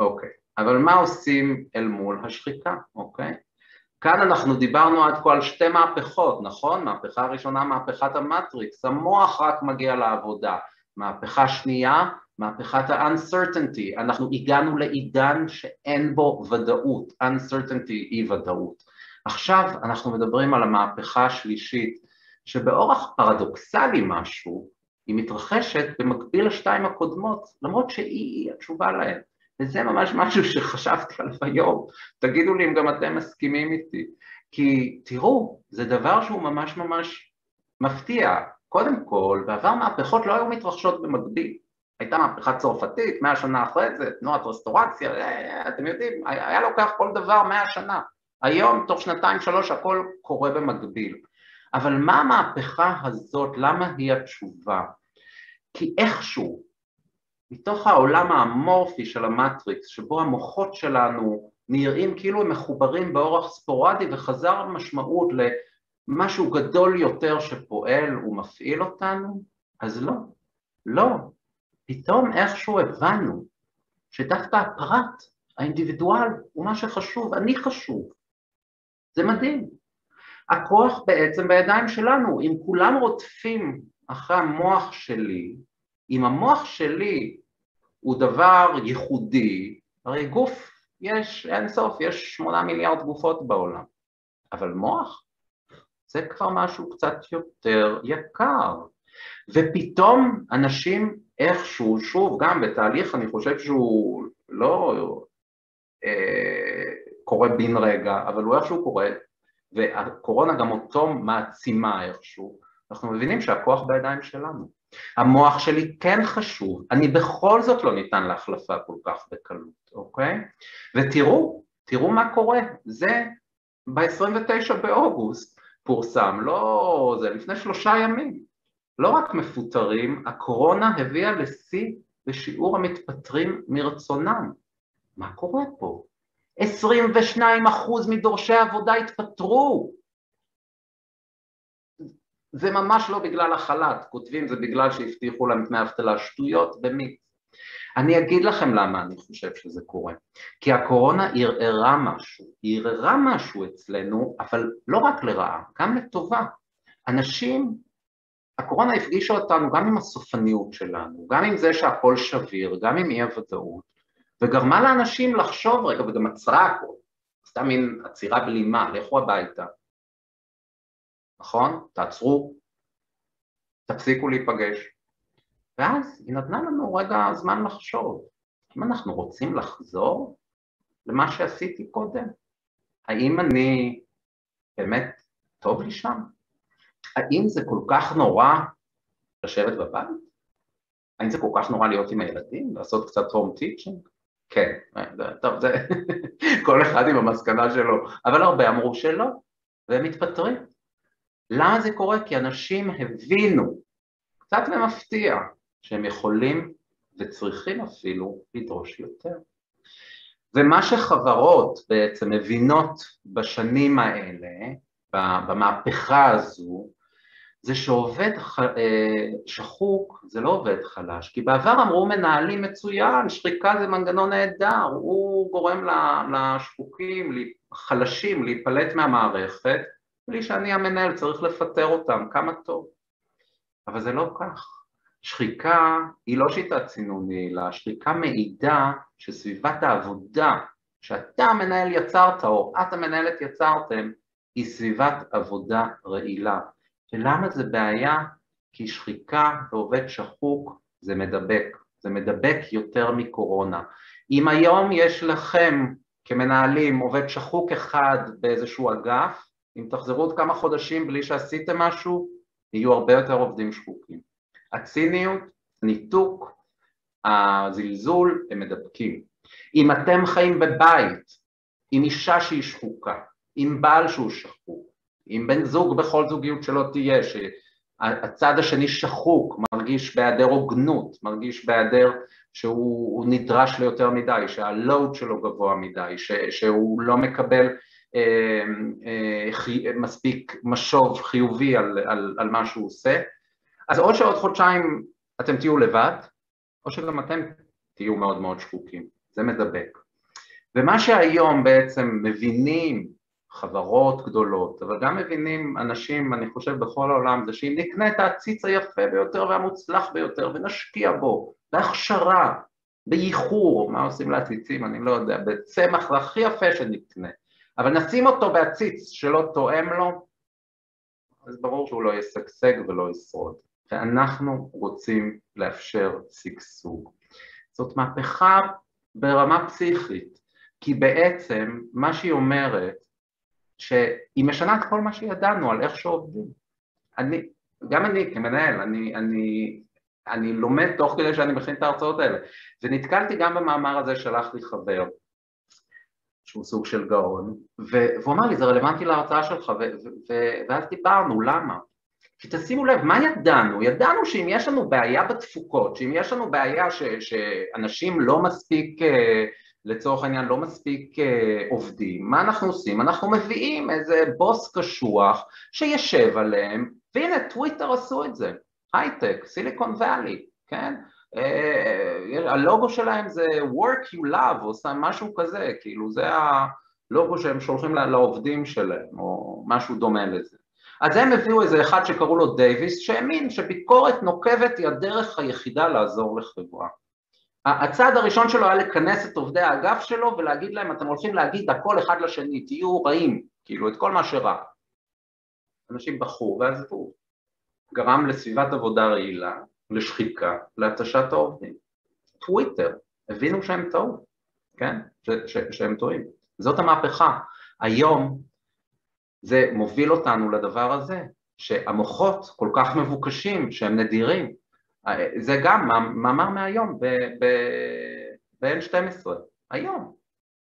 אוקיי, אבל מה עושים אל מול השחיקה, אוקיי? כאן אנחנו דיברנו עד כה על שתי מהפכות, נכון? מהפכה ראשונה, מהפכת המטריקס, המוח רק מגיע לעבודה. מהפכה שנייה, מהפכת ה-uncertainty, אנחנו הגענו לעידן שאין בו ודאות, uncertainty היא ודאות. עכשיו אנחנו מדברים על המהפכה השלישית, שבאורח פרדוקסלי משהו, היא מתרחשת במקביל לשתיים הקודמות, למרות שהיא התשובה להן. וזה ממש משהו שחשבתי עליו היום, תגידו לי אם גם אתם מסכימים איתי. כי תראו, זה דבר שהוא ממש ממש מפתיע. קודם כל, בעבר מהפכות לא היו מתרחשות במקביל. הייתה מהפכה צרפתית, מאה שנה אחרי זה, תנועת רסטורציה, אה, אתם יודעים, היה לוקח כל דבר מאה שנה. היום, תוך שנתיים שלוש, הכל קורה במקביל. אבל מה המהפכה הזאת, למה היא התשובה? כי איכשהו, מתוך העולם האמורפי של המטריקס, שבו המוחות שלנו נראים כאילו הם מחוברים באורח ספורדי וחזר משמעות למשהו גדול יותר שפועל ומפעיל אותנו, אז לא, לא, פתאום איכשהו הבנו שדווקא הפרט, האינדיבידואל, הוא מה שחשוב, אני חשוב. זה מדהים. הכוח בעצם בידיים שלנו, אם כולם רודפים אחרי המוח שלי, אם המוח שלי הוא דבר ייחודי, הרי גוף יש אין סוף, יש שמונה מיליארד גופות בעולם, אבל מוח זה כבר משהו קצת יותר יקר, ופתאום אנשים איכשהו, שוב, גם בתהליך אני חושב שהוא לא אה, קורה בן רגע, אבל הוא איכשהו קורה, והקורונה גם אותו מעצימה איכשהו, אנחנו מבינים שהכוח בידיים שלנו. המוח שלי כן חשוב, אני בכל זאת לא ניתן להחלפה כל כך בקלות, אוקיי? ותראו, תראו מה קורה, זה ב-29 באוגוסט פורסם, לא, זה לפני שלושה ימים, לא רק מפוטרים, הקורונה הביאה לשיא בשיעור המתפטרים מרצונם. מה קורה פה? 22% מדורשי העבודה התפטרו. זה ממש לא בגלל החל"ת, כותבים זה בגלל שהבטיחו להם דמי אבטלה שטויות במיץ. אני אגיד לכם למה אני חושב שזה קורה. כי הקורונה ערערה משהו, היא ערערה משהו אצלנו, אבל לא רק לרעה, גם לטובה. אנשים הקורונה הפגישה אותנו גם עם הסופניות שלנו, גם עם זה שהכל שביר, גם עם אי הוודאות, וגרמה לאנשים לחשוב רגע, וגם עצרה הכל, סתם מין עצירה בלימה, לכו הביתה, נכון? תעצרו, תפסיקו להיפגש. ואז היא נתנה לנו רגע זמן לחשוב, אם אנחנו רוצים לחזור למה שעשיתי קודם, האם אני באמת טוב לי שם? האם זה כל כך נורא לשבת בבית? האם זה כל כך נורא להיות עם הילדים, לעשות קצת הום טיצ'ינג? כן, טוב, זה כל אחד עם המסקנה שלו, אבל הרבה אמרו שלא, והם מתפטרים. למה זה קורה? כי אנשים הבינו, קצת במפתיע, שהם יכולים וצריכים אפילו לדרוש יותר. ומה שחברות בעצם מבינות בשנים האלה, במהפכה הזו, זה שעובד אה, שחוק זה לא עובד חלש, כי בעבר אמרו מנהלים מצוין, שחיקה זה מנגנון נהדר, הוא גורם לשחוקים, חלשים, להיפלט מהמערכת, בלי שאני המנהל צריך לפטר אותם, כמה טוב. אבל זה לא כך. שחיקה היא לא שיטת צינוני, אלא שחיקה מעידה שסביבת העבודה שאתה המנהל יצרת או את המנהלת יצרתם היא סביבת עבודה רעילה. ולמה זה בעיה? כי שחיקה ועובד שחוק זה מדבק, זה מדבק יותר מקורונה. אם היום יש לכם כמנהלים עובד שחוק אחד באיזשהו אגף, אם תחזרו עוד כמה חודשים בלי שעשיתם משהו, יהיו הרבה יותר עובדים שחוקים. הציניות, ניתוק, הזלזול, הם מדבקים. אם אתם חיים בבית עם אישה שהיא שחוקה, עם בעל שהוא שחוק, עם בן זוג בכל זוגיות שלא תהיה, שהצד השני שחוק, מרגיש בהיעדר הוגנות, מרגיש בהיעדר שהוא נדרש ליותר מדי, שהלואוד שלו גבוה מדי, ש, שהוא לא מקבל אה, אה, חי, מספיק משוב חיובי על, על, על מה שהוא עושה, אז או שעוד חודשיים אתם תהיו לבד, או שגם אתם תהיו מאוד מאוד שחוקים, זה מדבק. ומה שהיום בעצם מבינים חברות גדולות, אבל גם מבינים אנשים, אני חושב בכל העולם, זה שאם נקנה את העציץ היפה ביותר והמוצלח ביותר ונשקיע בו, בהכשרה, באיחור, מה עושים לעציצים, אני לא יודע, בצמח הכי יפה שנקנה, אבל נשים אותו בעציץ שלא תואם לו, אז ברור שהוא לא ישגשג ולא ישרוד. ואנחנו רוצים לאפשר שגשוג. זאת מהפכה ברמה פסיכית, כי בעצם מה שהיא אומרת שהיא משנה את כל מה שידענו על איך שעובדים. אני, גם אני כמנהל, אני, אני, אני לומד תוך כדי שאני מכין את ההרצאות האלה, ונתקלתי גם במאמר הזה, שלח לי חבר, שהוא סוג של גאון, והוא אמר לי, זה רלוונטי להרצאה שלך, ואז דיברנו, למה? כי תשימו לב, מה ידענו? ידענו שאם יש לנו בעיה בתפוקות, שאם יש לנו בעיה ש, שאנשים לא מספיק אה, לצורך העניין לא מספיק אה, עובדים, מה אנחנו עושים? אנחנו מביאים איזה בוס קשוח שישב עליהם, והנה טוויטר עשו את זה, הייטק, סיליקון ואלי, כן? אה, הלוגו שלהם זה work you love או משהו כזה, כאילו זה הלוגו שהם שולחים לעובדים שלהם או משהו דומה לזה. אז הם הביאו איזה אחד שקראו לו דייוויס שהאמין שביקורת נוקבת היא הדרך היחידה לעזור לחברה. הצעד הראשון שלו היה לכנס את עובדי האגף שלו ולהגיד להם אתם הולכים להגיד הכל אחד לשני, תהיו רעים, כאילו את כל מה שרע. אנשים בחרו ועזבו, גרם לסביבת עבודה רעילה, לשחיקה, להתשת העובדים. טוויטר, הבינו שהם טעו, כן? ש- ש- שהם טועים. זאת המהפכה. היום זה מוביל אותנו לדבר הזה, שהמוחות כל כך מבוקשים, שהם נדירים, זה גם מאמר מהיום ב-N12, היום,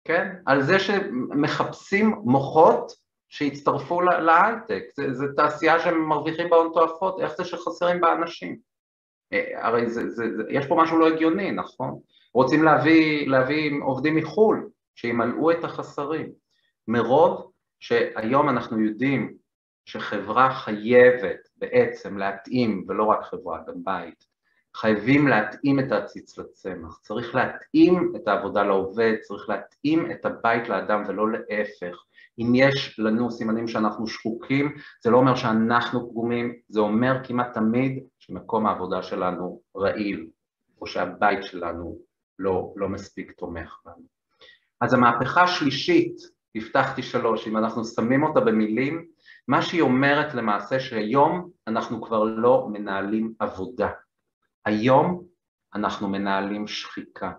כן? על זה שמחפשים מוחות שהצטרפו להייטק, זה תעשייה שמרוויחים בה הון תועפות, איך זה שחסרים בה אנשים? אה, הרי זה, זה, זה, יש פה משהו לא הגיוני, נכון? רוצים להביא, להביא עובדים מחו"ל שימלאו את החסרים. מרוב שהיום אנחנו יודעים שחברה חייבת בעצם להתאים, ולא רק חברה, גם בית, חייבים להתאים את העציץ לצמח, צריך להתאים את העבודה לעובד, צריך להתאים את הבית לאדם ולא להפך. אם יש לנו סימנים שאנחנו שחוקים, זה לא אומר שאנחנו פגומים, זה אומר כמעט תמיד שמקום העבודה שלנו רעיל, או שהבית שלנו לא, לא מספיק תומך בנו. אז המהפכה השלישית, הבטחתי שלוש, אם אנחנו שמים אותה במילים, מה שהיא אומרת למעשה שהיום אנחנו כבר לא מנהלים עבודה. היום אנחנו מנהלים שחיקה.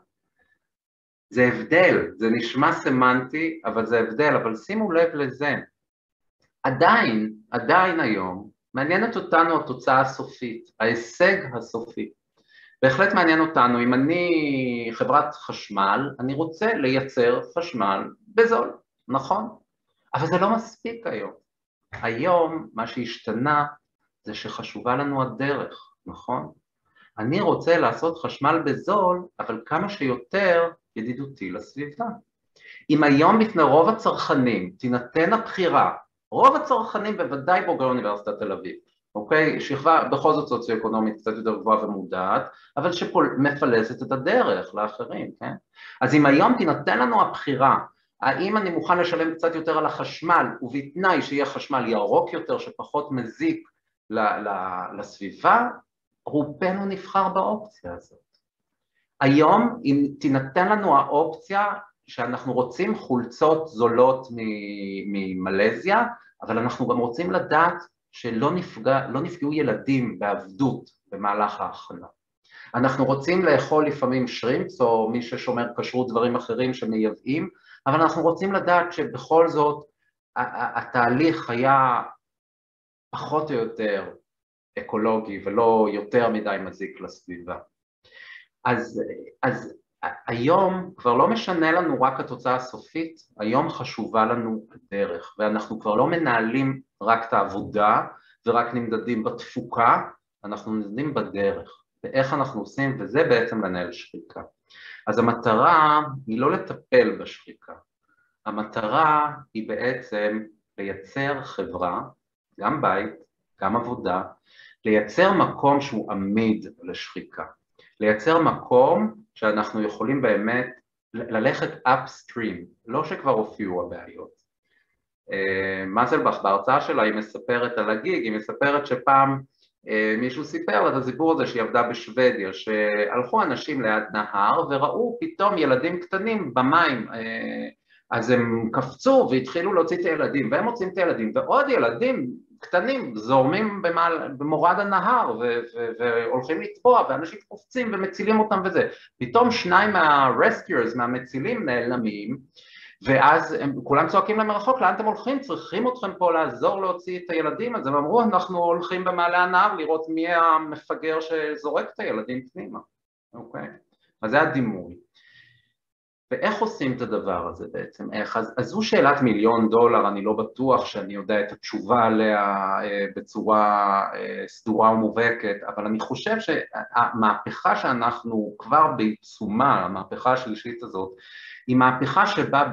זה הבדל, זה נשמע סמנטי, אבל זה הבדל, אבל שימו לב לזה. עדיין, עדיין היום, מעניינת אותנו התוצאה הסופית, ההישג הסופי. בהחלט מעניין אותנו, אם אני חברת חשמל, אני רוצה לייצר חשמל בזול, נכון? אבל זה לא מספיק היום. היום מה שהשתנה זה שחשובה לנו הדרך, נכון? אני רוצה לעשות חשמל בזול, אבל כמה שיותר ידידותי לסביבה. אם היום בפני רוב הצרכנים תינתן הבחירה, רוב הצרכנים בוודאי בוגרי אוניברסיטת תל אביב, אוקיי? שכבה בכל זאת סוציו-אקונומית קצת יותר גבוהה ומודעת, אבל שמפלסת את הדרך לאחרים, כן? אז אם היום תינתן לנו הבחירה האם אני מוכן לשלם קצת יותר על החשמל ובתנאי שיהיה חשמל ירוק יותר שפחות מזיק לסביבה, רובנו נבחר באופציה הזאת. היום אם תינתן לנו האופציה שאנחנו רוצים חולצות זולות ממלזיה, אבל אנחנו גם רוצים לדעת שלא נפגע, לא נפגעו ילדים בעבדות במהלך ההכנה. אנחנו רוצים לאכול לפעמים שרימפס או מי ששומר כשרות דברים אחרים שמייבאים, אבל אנחנו רוצים לדעת שבכל זאת התהליך היה פחות או יותר אקולוגי ולא יותר מדי מזיק לסביבה. אז, אז היום כבר לא משנה לנו רק התוצאה הסופית, היום חשובה לנו הדרך, ואנחנו כבר לא מנהלים רק את העבודה ורק נמדדים בתפוקה, אנחנו נמדדים בדרך, ואיך אנחנו עושים, וזה בעצם לנהל שחיקה. אז המטרה היא לא לטפל בשחיקה, המטרה היא בעצם לייצר חברה, גם בית, גם עבודה, לייצר מקום שהוא עמיד לשחיקה, לייצר מקום שאנחנו יכולים באמת ללכת upstream, לא שכבר הופיעו הבעיות. אה, מזלבך בהרצאה שלה היא מספרת על הגיג, היא מספרת שפעם מישהו סיפר את הסיפור הזה שהיא עבדה בשוודיה, שהלכו אנשים ליד נהר וראו פתאום ילדים קטנים במים, אה, אז הם קפצו והתחילו להוציא את הילדים, והם מוצאים את הילדים, ועוד ילדים קטנים זורמים במעל, במורד הנהר והולכים לטבוע, ואנשים קופצים ומצילים אותם וזה. פתאום שניים מה-rescuers, מהמצילים נעלמים, ואז הם כולם צועקים להם מרחוק, לאן אתם הולכים? צריכים אתכם פה לעזור להוציא את הילדים. אז הם אמרו, אנחנו הולכים במעלה הנהר לראות מי המפגר שזורק את הילדים פנימה, אוקיי? אז זה הדימוי. ואיך עושים את הדבר הזה בעצם? איך? אז, אז זו שאלת מיליון דולר, אני לא בטוח שאני יודע את התשובה עליה אה, בצורה אה, סדורה ומובהקת, אבל אני חושב שהמהפכה שאנחנו כבר בעיצומה, המהפכה השלישית הזאת, היא מהפכה שבה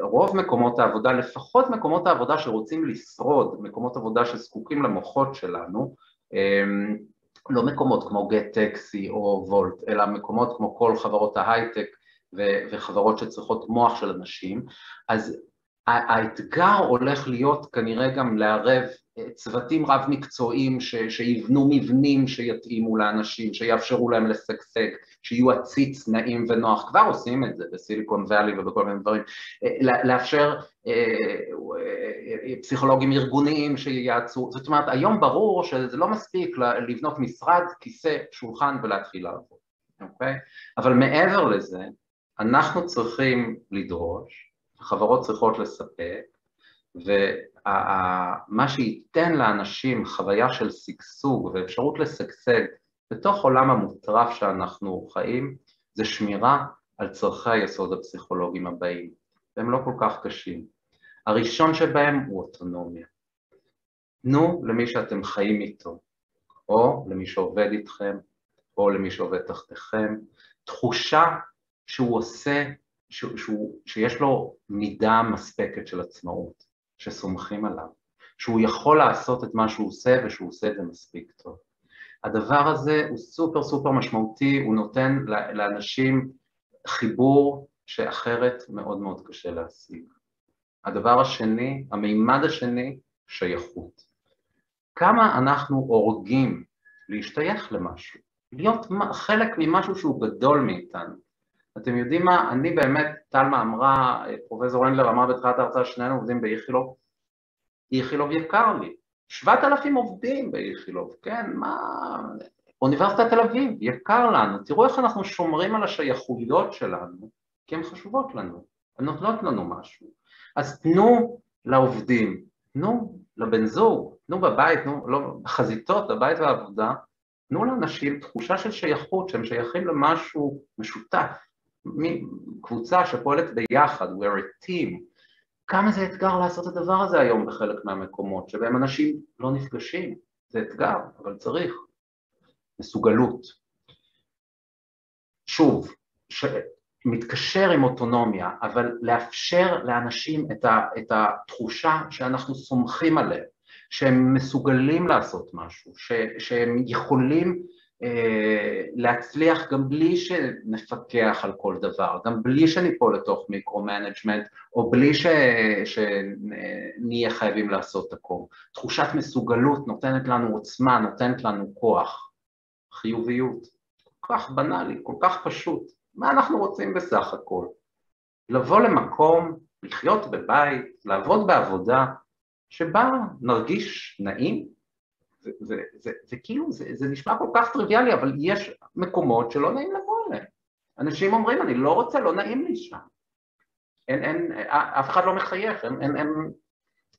ברוב מקומות העבודה, לפחות מקומות העבודה שרוצים לשרוד, מקומות עבודה שזקוקים למוחות שלנו, אמ, לא מקומות כמו גט טקסי או וולט, אלא מקומות כמו כל חברות ההייטק וחברות שצריכות מוח של אנשים, אז האתגר הולך להיות כנראה גם לערב צוותים רב מקצועיים ש, שיבנו מבנים שיתאימו לאנשים, שיאפשרו להם לשגשג, שיהיו עציץ, נעים ונוח, כבר עושים את זה בסיליקון ואלי ובכל מיני דברים, לאפשר אה, אה, פסיכולוגים ארגוניים שייעצו, זאת אומרת היום ברור שזה לא מספיק לבנות משרד, כיסא, שולחן ולהתחיל לעבוד, אוקיי? אבל מעבר לזה, אנחנו צריכים לדרוש, החברות צריכות לספק, ומה שייתן לאנשים חוויה של שגשוג ואפשרות לשגשג בתוך עולם המוטרף שאנחנו חיים, זה שמירה על צורכי היסוד הפסיכולוגיים הבאים, והם לא כל כך קשים. הראשון שבהם הוא אוטונומיה. תנו למי שאתם חיים איתו, או למי שעובד איתכם, או למי שעובד תחתיכם, תחושה שהוא עושה, שהוא, שהוא, שיש לו מידה מספקת של עצמאות, שסומכים עליו, שהוא יכול לעשות את מה שהוא עושה ושהוא עושה את זה מספיק טוב. הדבר הזה הוא סופר סופר משמעותי, הוא נותן לאנשים חיבור שאחרת מאוד מאוד קשה להשיג. הדבר השני, המימד השני, שייכות. כמה אנחנו הורגים להשתייך למשהו, להיות חלק ממשהו שהוא גדול מאיתנו. אתם יודעים מה, אני באמת, טלמה אמרה, פרופסור הנדלר אמר בתחילת ההרצאה, שנינו עובדים באיכילוב, איכילוב יקר לי, שבעת אלפים עובדים באיכילוב, כן, מה, אוניברסיטת תל אביב, יקר לנו, תראו איך אנחנו שומרים על השייכויות שלנו, כי הן חשובות לנו, הן נותנות לנו משהו. אז תנו לעובדים, תנו לבן זוג, תנו בבית, תנו, לא, בחזיתות, בבית והעבודה, תנו לאנשים תחושה של שייכות, שהם שייכים למשהו משותף, קבוצה שפועלת ביחד, we're a team. כמה זה אתגר לעשות את הדבר הזה היום בחלק מהמקומות, שבהם אנשים לא נפגשים, זה אתגר, אבל צריך. מסוגלות. שוב, מתקשר עם אוטונומיה, אבל לאפשר לאנשים את, ה, את התחושה שאנחנו סומכים עליהם, שהם מסוגלים לעשות משהו, ש, שהם יכולים להצליח גם בלי שנפקח על כל דבר, גם בלי שניפול לתוך micro-management, או בלי ש, שנהיה חייבים לעשות הכל. תחושת מסוגלות נותנת לנו עוצמה, נותנת לנו כוח, חיוביות, כל כך בנאלי, כל כך פשוט. מה אנחנו רוצים בסך הכל? לבוא למקום, לחיות בבית, לעבוד בעבודה, שבה נרגיש נעים, וכאילו זה, זה נשמע כל כך טריוויאלי, אבל יש מקומות שלא נעים לבוא אליהם. אנשים אומרים, אני לא רוצה, לא נעים לי שם. אין, אין, אף אחד לא מחייך, אין, אין, אין,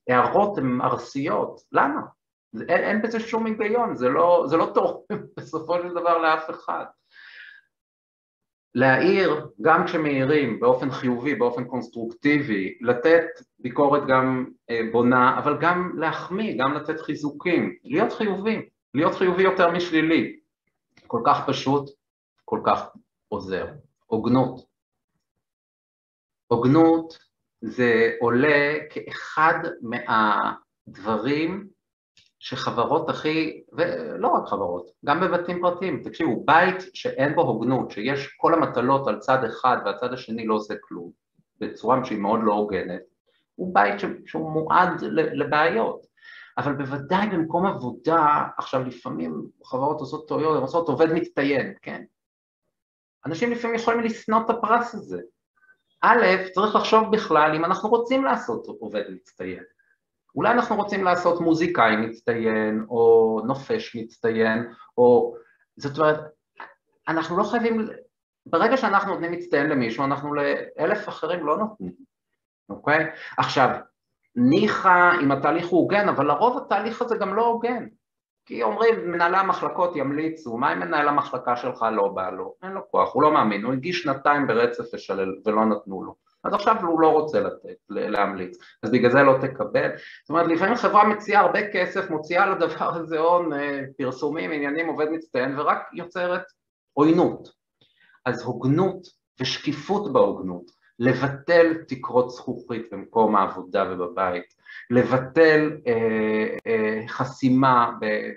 הערות הן ארסיות, למה? אין, אין בזה שום היגיון, זה לא, זה לא תורם בסופו של דבר לאף אחד. להעיר גם כשמעירים באופן חיובי, באופן קונסטרוקטיבי, לתת ביקורת גם אה, בונה, אבל גם להחמיא, גם לתת חיזוקים, להיות חיובי, להיות חיובי יותר משלילי, כל כך פשוט, כל כך עוזר. הוגנות. הוגנות זה עולה כאחד מהדברים שחברות הכי, ולא רק חברות, גם בבתים פרטיים, תקשיבו, בית שאין בו הוגנות, שיש כל המטלות על צד אחד והצד השני לא עושה כלום, בצורה שהיא מאוד לא הוגנת, הוא בית שהוא מועד לבעיות. אבל בוודאי במקום עבודה, עכשיו לפעמים חברות עושות טעויות, הן עושות עובד מצטיין, כן? אנשים לפעמים יכולים לשנוא את הפרס הזה. א', צריך לחשוב בכלל אם אנחנו רוצים לעשות עובד מצטיין. אולי אנחנו רוצים לעשות מוזיקאי מצטיין, או נופש מצטיין, או... זאת אומרת, אנחנו לא חייבים... ברגע שאנחנו נותנים מצטיין למישהו, אנחנו לאלף אחרים לא נותנים, אוקיי? עכשיו, ניחא אם התהליך הוא הוגן, אבל לרוב התהליך הזה גם לא הוגן. כי אומרים, מנהלי המחלקות ימליצו, מה אם מנהל המחלקה שלך לא בא לו? אין לו כוח, הוא לא מאמין, הוא הגיש שנתיים ברצף לשלל ולא נתנו לו. אז עכשיו הוא לא רוצה לתת, להמליץ, אז בגלל זה לא תקבל. זאת אומרת, לפעמים חברה מציעה הרבה כסף, מוציאה לדבר הזה הון, אה, פרסומים, עניינים, עובד מצטיין, ורק יוצרת עוינות. אז הוגנות ושקיפות בהוגנות, לבטל תקרות זכוכית במקום העבודה ובבית, לבטל אה, אה, חסימה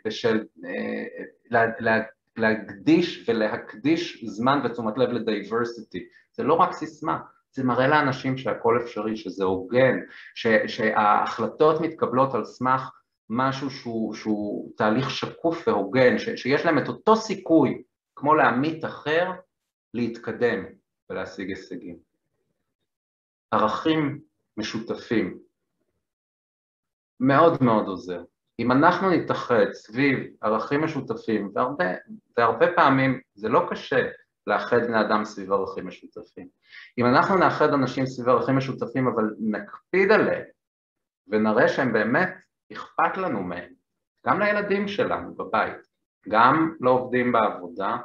בשל, אה, לה, לה, להקדיש ולהקדיש זמן ותשומת לב לדייברסיטי, זה לא רק סיסמה, זה מראה לאנשים שהכל אפשרי, שזה הוגן, ש, שההחלטות מתקבלות על סמך משהו שהוא, שהוא תהליך שקוף והוגן, ש, שיש להם את אותו סיכוי כמו לעמית אחר להתקדם ולהשיג הישגים. ערכים משותפים מאוד מאוד עוזר. אם אנחנו נתאחד סביב ערכים משותפים, והרבה, והרבה פעמים זה לא קשה, לאחד בני אדם סביב ערכים משותפים. אם אנחנו נאחד אנשים סביב ערכים משותפים אבל נקפיד עליהם ונראה שהם באמת אכפת לנו מהם, גם לילדים שלנו בבית, גם לעובדים בעבודה,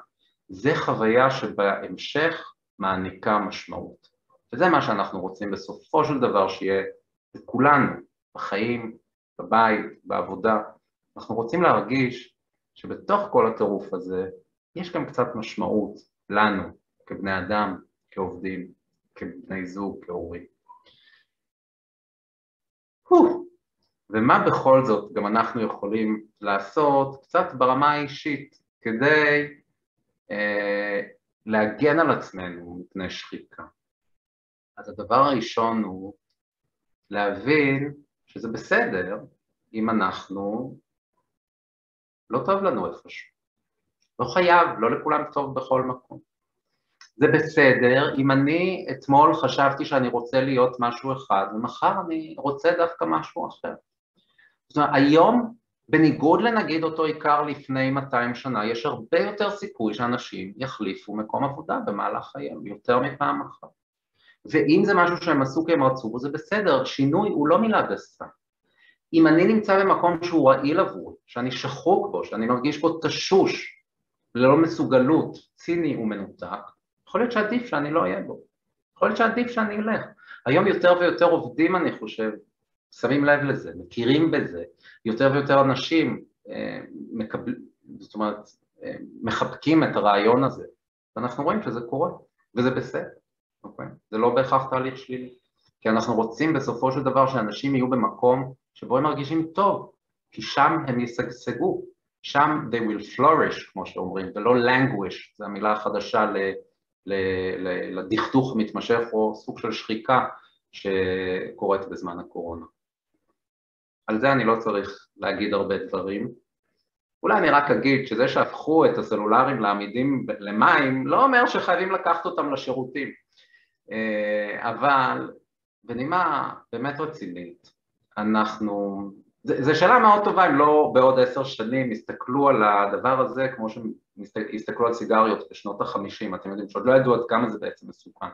זה חוויה שבהמשך מעניקה משמעות. וזה מה שאנחנו רוצים בסופו של דבר שיהיה לכולנו, בחיים, בבית, בעבודה. אנחנו רוצים להרגיש שבתוך כל הטירוף הזה יש גם קצת משמעות, לנו, כבני אדם, כעובדים, כבני זוג, כהורים. ומה בכל זאת גם אנחנו יכולים לעשות קצת ברמה האישית כדי אה, להגן על עצמנו מפני שחיקה. אז הדבר הראשון הוא להבין שזה בסדר אם אנחנו, לא טוב לנו איפשהו. לא חייב, לא לכולם טוב בכל מקום. זה בסדר אם אני אתמול חשבתי שאני רוצה להיות משהו אחד ומחר אני רוצה דווקא משהו אחר. זאת אומרת, היום, בניגוד לנגיד אותו עיקר לפני 200 שנה, יש הרבה יותר סיכוי שאנשים יחליפו מקום עבודה במהלך חייהם, יותר מפעם אחת. ואם זה משהו שהם עשו כי הם רצו, זה בסדר, שינוי הוא לא מילה גסה. אם אני נמצא במקום שהוא רעיל עבורי, שאני שחוק בו, שאני מרגיש בו תשוש, ללא מסוגלות, ציני ומנותק, יכול להיות שעדיף שאני לא אהיה בו, יכול להיות שעדיף שאני אלך. היום יותר ויותר עובדים, אני חושב, שמים לב לזה, מכירים בזה, יותר ויותר אנשים אה, מקבל, זאת אומרת, אה, מחבקים את הרעיון הזה, ואנחנו רואים שזה קורה, וזה בסדר, אוקיי? זה לא בהכרח תהליך שלילי, כי אנחנו רוצים בסופו של דבר שאנשים יהיו במקום שבו הם מרגישים טוב, כי שם הם ישגשגו, שם they will flourish, כמו שאומרים, ולא languish, זו המילה החדשה ל, ל, ל, לדכדוך מתמשך או סוג של שחיקה שקורית בזמן הקורונה. על זה אני לא צריך להגיד הרבה דברים. אולי אני רק אגיד שזה שהפכו את הסלולרים לעמידים למים לא אומר שחייבים לקחת אותם לשירותים, אה, אבל בנימה באמת רצינית, אנחנו... זו שאלה מאוד טובה אם לא בעוד עשר שנים יסתכלו על הדבר הזה כמו שיסתכלו על סיגריות בשנות החמישים, אתם יודעים שעוד לא ידעו עד כמה זה בעצם מסוכן.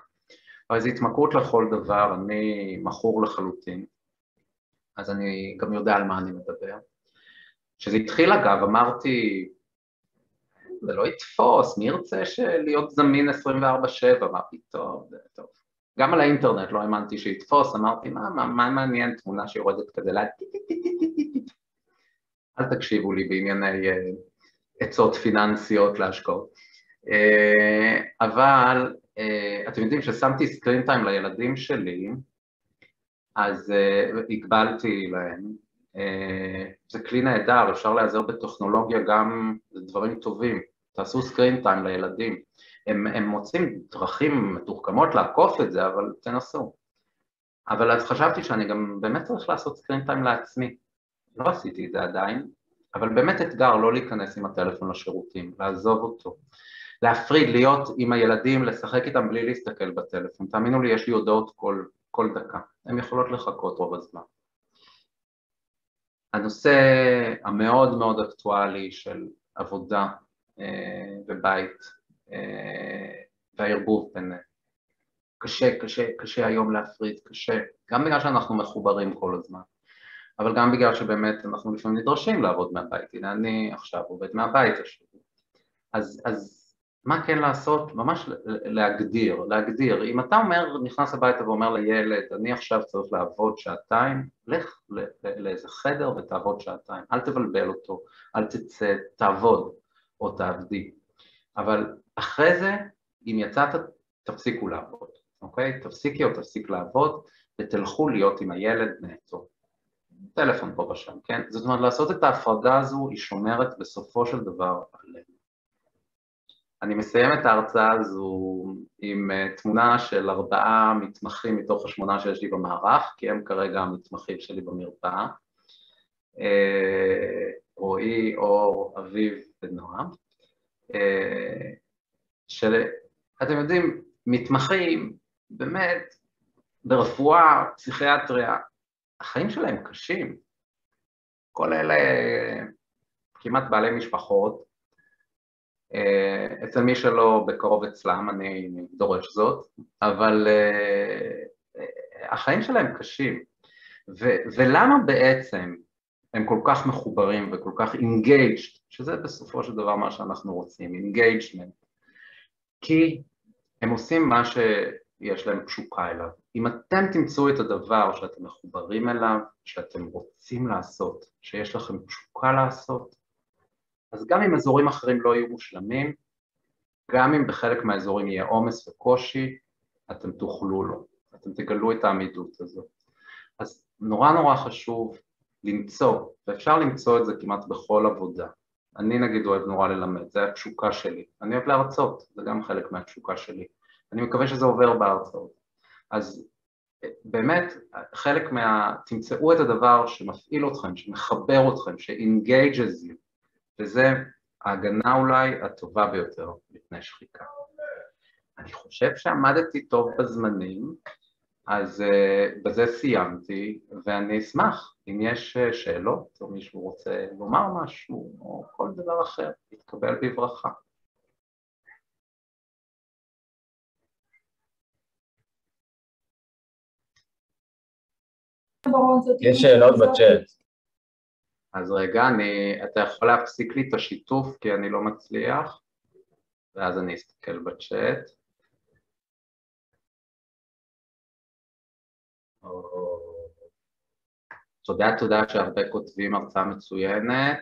אבל זו התמכרות לכל דבר, אני מכור לחלוטין, אז אני גם יודע על מה אני מדבר. כשזה התחיל אגב, אמרתי, זה לא יתפוס, מי ירצה להיות זמין 24/7? מה פתאום, טוב. גם על האינטרנט לא האמנתי שיתפוס, אמרתי, מה, מה, מה מעניין תמונה שיורדת כזה לה... אל תקשיבו לי בענייני uh, עצות פיננסיות להשקעות. אה, אבל אה, אתם יודעים ששמתי screen time לילדים שלי, אז הגבלתי להם. זה כלי נהדר, אפשר להיעזר בטכנולוגיה גם לדברים טובים. תעשו screen time לילדים. הם, הם מוצאים דרכים מתוחכמות לעקוף את זה, אבל תנסו. אבל אז חשבתי שאני גם באמת צריך לעשות screen time לעצמי. לא עשיתי את זה עדיין, אבל באמת אתגר לא להיכנס עם הטלפון לשירותים, לעזוב אותו. להפריד, להיות עם הילדים, לשחק איתם בלי להסתכל בטלפון. תאמינו לי, יש לי הודעות כל, כל דקה. הן יכולות לחכות רוב הזמן. הנושא המאוד מאוד אקטואלי של עבודה אה, ובית אה, והערבוב ביניהם. קשה, קשה, קשה היום להפריד, קשה, גם בגלל שאנחנו מחוברים כל הזמן, אבל גם בגלל שבאמת אנחנו לפעמים נדרשים לעבוד מהבית, הנה אני עכשיו עובד מהבית השבוע. אז, אז מה כן לעשות? ממש להגדיר, להגדיר. אם אתה אומר, נכנס הביתה ואומר לילד, אני עכשיו צריך לעבוד שעתיים, לך לאיזה חדר ותעבוד שעתיים, אל תבלבל אותו, אל תצא, תעבוד או תעבדי. אבל אחרי זה, אם יצאת, תפסיקו לעבוד, אוקיי? תפסיקי או תפסיק לעבוד ותלכו להיות עם הילד נטו. טלפון פה ושם, כן? זאת אומרת, לעשות את ההפרדה הזו היא שומרת בסופו של דבר עלינו. אני מסיים את ההרצאה הזו עם אה, תמונה של ארבעה מתמחים מתוך השמונה שיש לי במערך, כי הם כרגע המתמחים שלי במרפאה. אה, רועי, אור, אביב ונועם. אה, שאתם יודעים, מתמחים באמת ברפואה, פסיכיאטריה, החיים שלהם קשים. כל אלה כמעט בעלי משפחות, אה, אצל מי שלא בקרוב אצלם, אני דורש זאת, אבל אה, החיים שלהם קשים. ו- ולמה בעצם הם כל כך מחוברים וכל כך engaged, שזה בסופו של דבר מה שאנחנו רוצים, engagement, כי הם עושים מה שיש להם תשוקה אליו. אם אתם תמצאו את הדבר שאתם מחוברים אליו, שאתם רוצים לעשות, שיש לכם תשוקה לעשות, אז גם אם אזורים אחרים לא יהיו מושלמים, גם אם בחלק מהאזורים יהיה עומס וקושי, אתם תוכלו לו, אתם תגלו את העמידות הזאת. אז נורא נורא חשוב למצוא, ואפשר למצוא את זה כמעט בכל עבודה. אני נגיד אוהב נורא ללמד, זה התשוקה שלי. אני אוהב להרצות, זה גם חלק מהתשוקה שלי. אני מקווה שזה עובר בהרצאות. אז באמת, חלק מה... תמצאו את הדבר שמפעיל אתכם, שמחבר אתכם, ש-engages you, וזה ההגנה אולי הטובה ביותר מפני שחיקה. אני חושב שעמדתי טוב בזמנים, אז uh, בזה סיימתי, ואני אשמח אם יש uh, שאלות או מישהו רוצה לומר משהו או כל דבר אחר, יתקבל בברכה.
יש שאלות בצ'אט.
אז רגע, אני, אתה יכול להפסיק לי את השיתוף כי אני לא מצליח, ואז אני אסתכל בצ'אט. תודה, תודה שהרבה כותבים הרצאה מצוינת.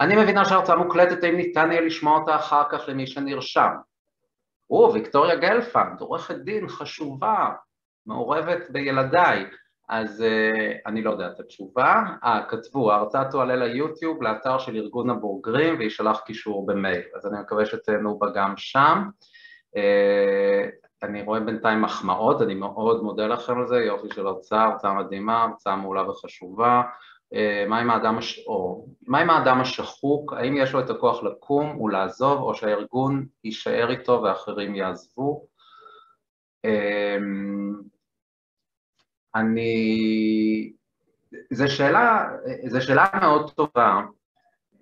אני מבינה שההרצאה מוקלטת, האם ניתן יהיה לשמוע אותה אחר כך למי שנרשם. או, ויקטוריה גלפנד, עורכת דין חשובה, מעורבת בילדיי. אז uh, אני לא יודע את התשובה. אה, כתבו, ההרצאה תועלה ליוטיוב, לאתר של ארגון הבוגרים, ויישלח קישור במייל, אז אני מקווה שתהנו בה גם שם. Uh, אני רואה בינתיים מחמאות, אני מאוד מודה לכם על זה, יופי של הרצאה, הרצאה מדהימה, הרצאה מעולה וחשובה. Uh, מה עם האדם, הש... או, מה עם האדם השחוק, האם יש לו את הכוח לקום ולעזוב, או שהארגון יישאר איתו ואחרים יעזבו? Uh, אני... זו שאלה, שאלה מאוד טובה,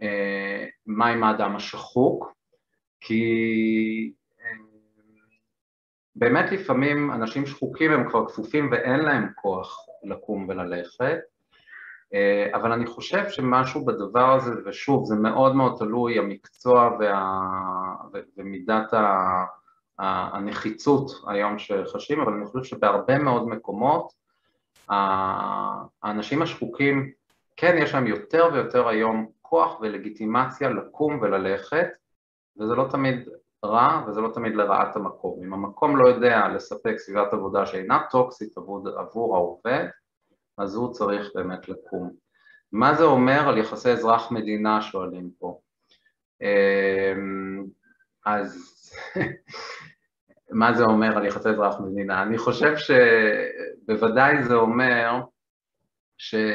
אה, מה עם האדם השחוק, כי אה, באמת לפעמים אנשים שחוקים הם כבר כפופים ואין להם כוח לקום וללכת, אה, אבל אני חושב שמשהו בדבר הזה, ושוב, זה מאוד מאוד תלוי המקצוע וה... ומידת ה... הנחיצות היום שחשים, אבל אני חושב שבהרבה מאוד מקומות האנשים השחוקים, כן יש להם יותר ויותר היום כוח ולגיטימציה לקום וללכת, וזה לא תמיד רע וזה לא תמיד לרעת המקום. אם המקום לא יודע לספק סביבת עבודה שאינה טוקסית עבור, עבור העובד, אז הוא צריך באמת לקום. מה זה אומר על יחסי אזרח-מדינה שואלים פה? אמ, אז מה זה אומר על יחסי אזרח מדינה? אני חושב שבוודאי זה אומר שאנחנו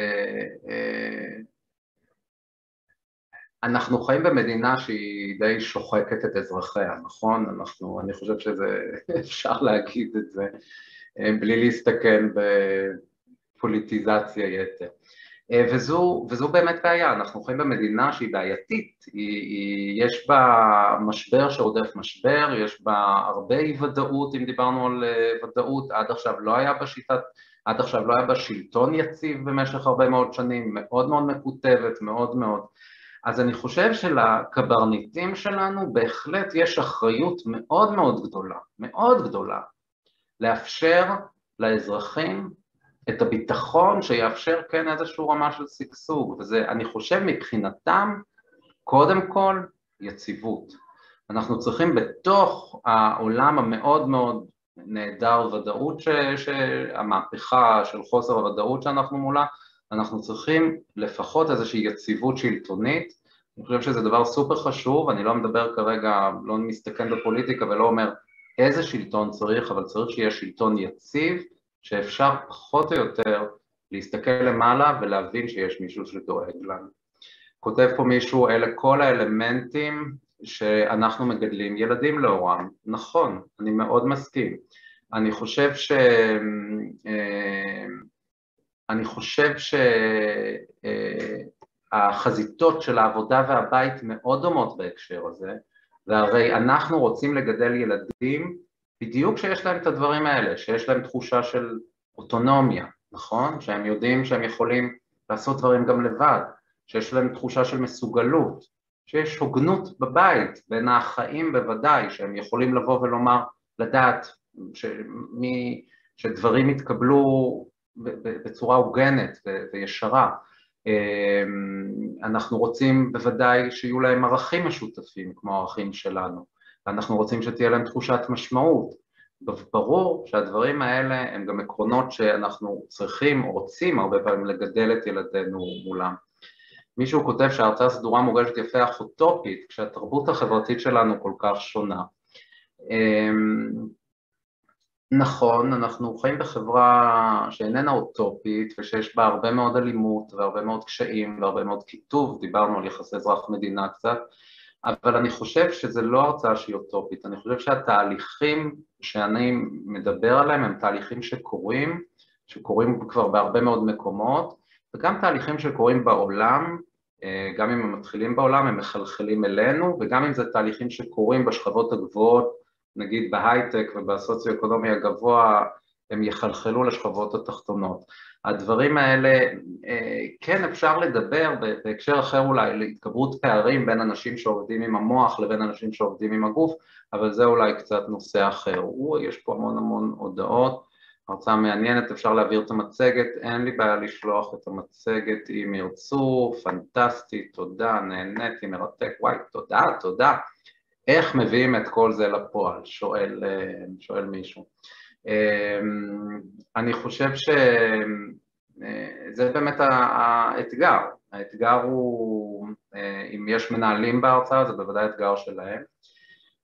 אה, חיים במדינה שהיא די שוחקת את אזרחיה, נכון? אנחנו, אני חושב שאפשר להגיד את זה אה, בלי להסתכן בפוליטיזציה יתר. אה, וזו, וזו באמת בעיה, אנחנו חיים במדינה שהיא בעייתית, היא, היא, יש בה משבר שרודף משבר, יש בה הרבה אי ודאות, אם דיברנו על אה, ודאות, עד עכשיו לא היה בשיטת, עד עכשיו לא היה בה שלטון יציב במשך הרבה מאוד שנים, מאוד מאוד מקוטבת, מאוד מאוד. אז אני חושב שלקברניטים שלנו בהחלט יש אחריות מאוד מאוד גדולה, מאוד גדולה, לאפשר לאזרחים את הביטחון שיאפשר כן איזושהי רמה של שגשוג, וזה, אני חושב מבחינתם, קודם כל, יציבות. אנחנו צריכים בתוך העולם המאוד מאוד נהדר ודאות, ש, שהמהפכה של חוסר הוודאות שאנחנו מולה, אנחנו צריכים לפחות איזושהי יציבות שלטונית, אני חושב שזה דבר סופר חשוב, אני לא מדבר כרגע, לא מסתכן בפוליטיקה ולא אומר איזה שלטון צריך, אבל צריך שיהיה שלטון יציב, שאפשר פחות או יותר להסתכל למעלה ולהבין שיש מישהו שדואג לנו. כותב פה מישהו, אלה כל האלמנטים שאנחנו מגדלים ילדים לאורם. נכון, אני מאוד מסכים. אני חושב ש... אה, אני חושב שהחזיתות של העבודה והבית מאוד דומות בהקשר הזה, והרי אנחנו רוצים לגדל ילדים בדיוק כשיש להם את הדברים האלה, שיש להם תחושה של אוטונומיה, נכון? שהם יודעים שהם יכולים לעשות דברים גם לבד, שיש להם תחושה של מסוגלות, שיש הוגנות בבית, בין החיים בוודאי, שהם יכולים לבוא ולומר, לדעת שמי, שדברים יתקבלו בצורה הוגנת וישרה. אמ, אנחנו רוצים בוודאי שיהיו להם ערכים משותפים כמו הערכים שלנו. ואנחנו רוצים שתהיה להם תחושת משמעות. ברור שהדברים האלה הם גם עקרונות שאנחנו צריכים או רוצים הרבה פעמים לגדל את ילדינו מולם. מישהו כותב שההרצאה הסדורה מורגשת יפה אך אוטופית, כשהתרבות החברתית שלנו כל כך שונה. נכון, אנחנו חיים בחברה שאיננה אוטופית ושיש בה הרבה מאוד אלימות והרבה מאוד קשיים והרבה מאוד קיטוב, דיברנו על יחסי אזרח מדינה קצת, אבל אני חושב שזה לא הרצאה שהיא אוטופית, אני חושב שהתהליכים שאני מדבר עליהם הם תהליכים שקורים, שקורים כבר בהרבה מאוד מקומות, וגם תהליכים שקורים בעולם, אה, גם אם הם מתחילים בעולם הם מחלחלים אלינו, וגם אם זה תהליכים שקורים בשכבות הגבוהות, נגיד בהייטק ובסוציו-אקונומי הגבוה, הם יחלחלו לשכבות התחתונות. הדברים האלה, אה, כן אפשר לדבר בהקשר אחר אולי להתגברות פערים בין אנשים שעובדים עם המוח לבין אנשים שעובדים עם הגוף, אבל זה אולי קצת נושא אחר. יש פה המון המון הודעות, הרצאה מעניינת, אפשר להעביר את המצגת, אין לי בעיה לשלוח את המצגת אם ירצו, פנטסטי, תודה, נהניתי, מרתק, וואי, תודה, תודה. איך מביאים את כל זה לפועל? שואל, אה, שואל מישהו. אמ, אני חושב שזה אה, באמת האתגר, האתגר הוא, אה, אם יש מנהלים בהרצאה זה בוודאי אתגר שלהם,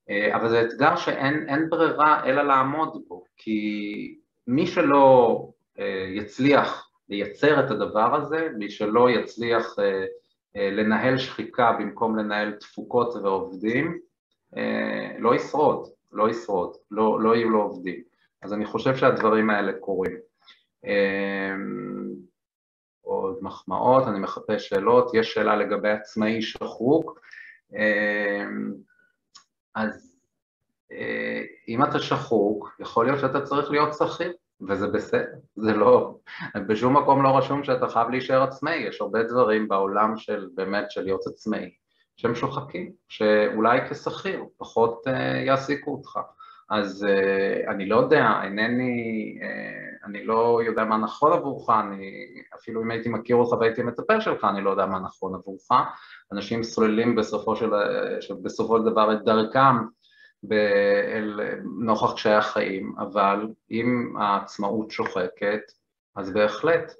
אה, אבל זה אתגר שאין ברירה אלא לעמוד בו, כי מי שלא יצליח לייצר את הדבר הזה, מי שלא יצליח לנהל שחיקה במקום לנהל תפוקות ועובדים, לא ישרוד, לא ישרוד, לא, לא יהיו לו עובדים. אז אני חושב שהדברים האלה קורים. אמ, עוד מחמאות, אני מחפש שאלות, יש שאלה לגבי עצמאי שחוק, אמ, אז אה, אם אתה שחוק, יכול להיות שאתה צריך להיות שכיר, וזה בסדר, זה לא, בשום מקום לא רשום שאתה חייב להישאר עצמאי, יש הרבה דברים בעולם של באמת של להיות עצמאי שהם שוחקים, שאולי כשכיר פחות uh, יעסיקו אותך. אז uh, אני לא יודע, אינני, uh, אני לא יודע מה נכון עבורך, אני, אפילו אם הייתי מכיר אותך והייתי מטפל שלך, אני לא יודע מה נכון עבורך. אנשים סוללים בסופו של, בסופו של דבר את דרכם אל נוכח קשיי החיים, אבל אם העצמאות שוחקת, אז בהחלט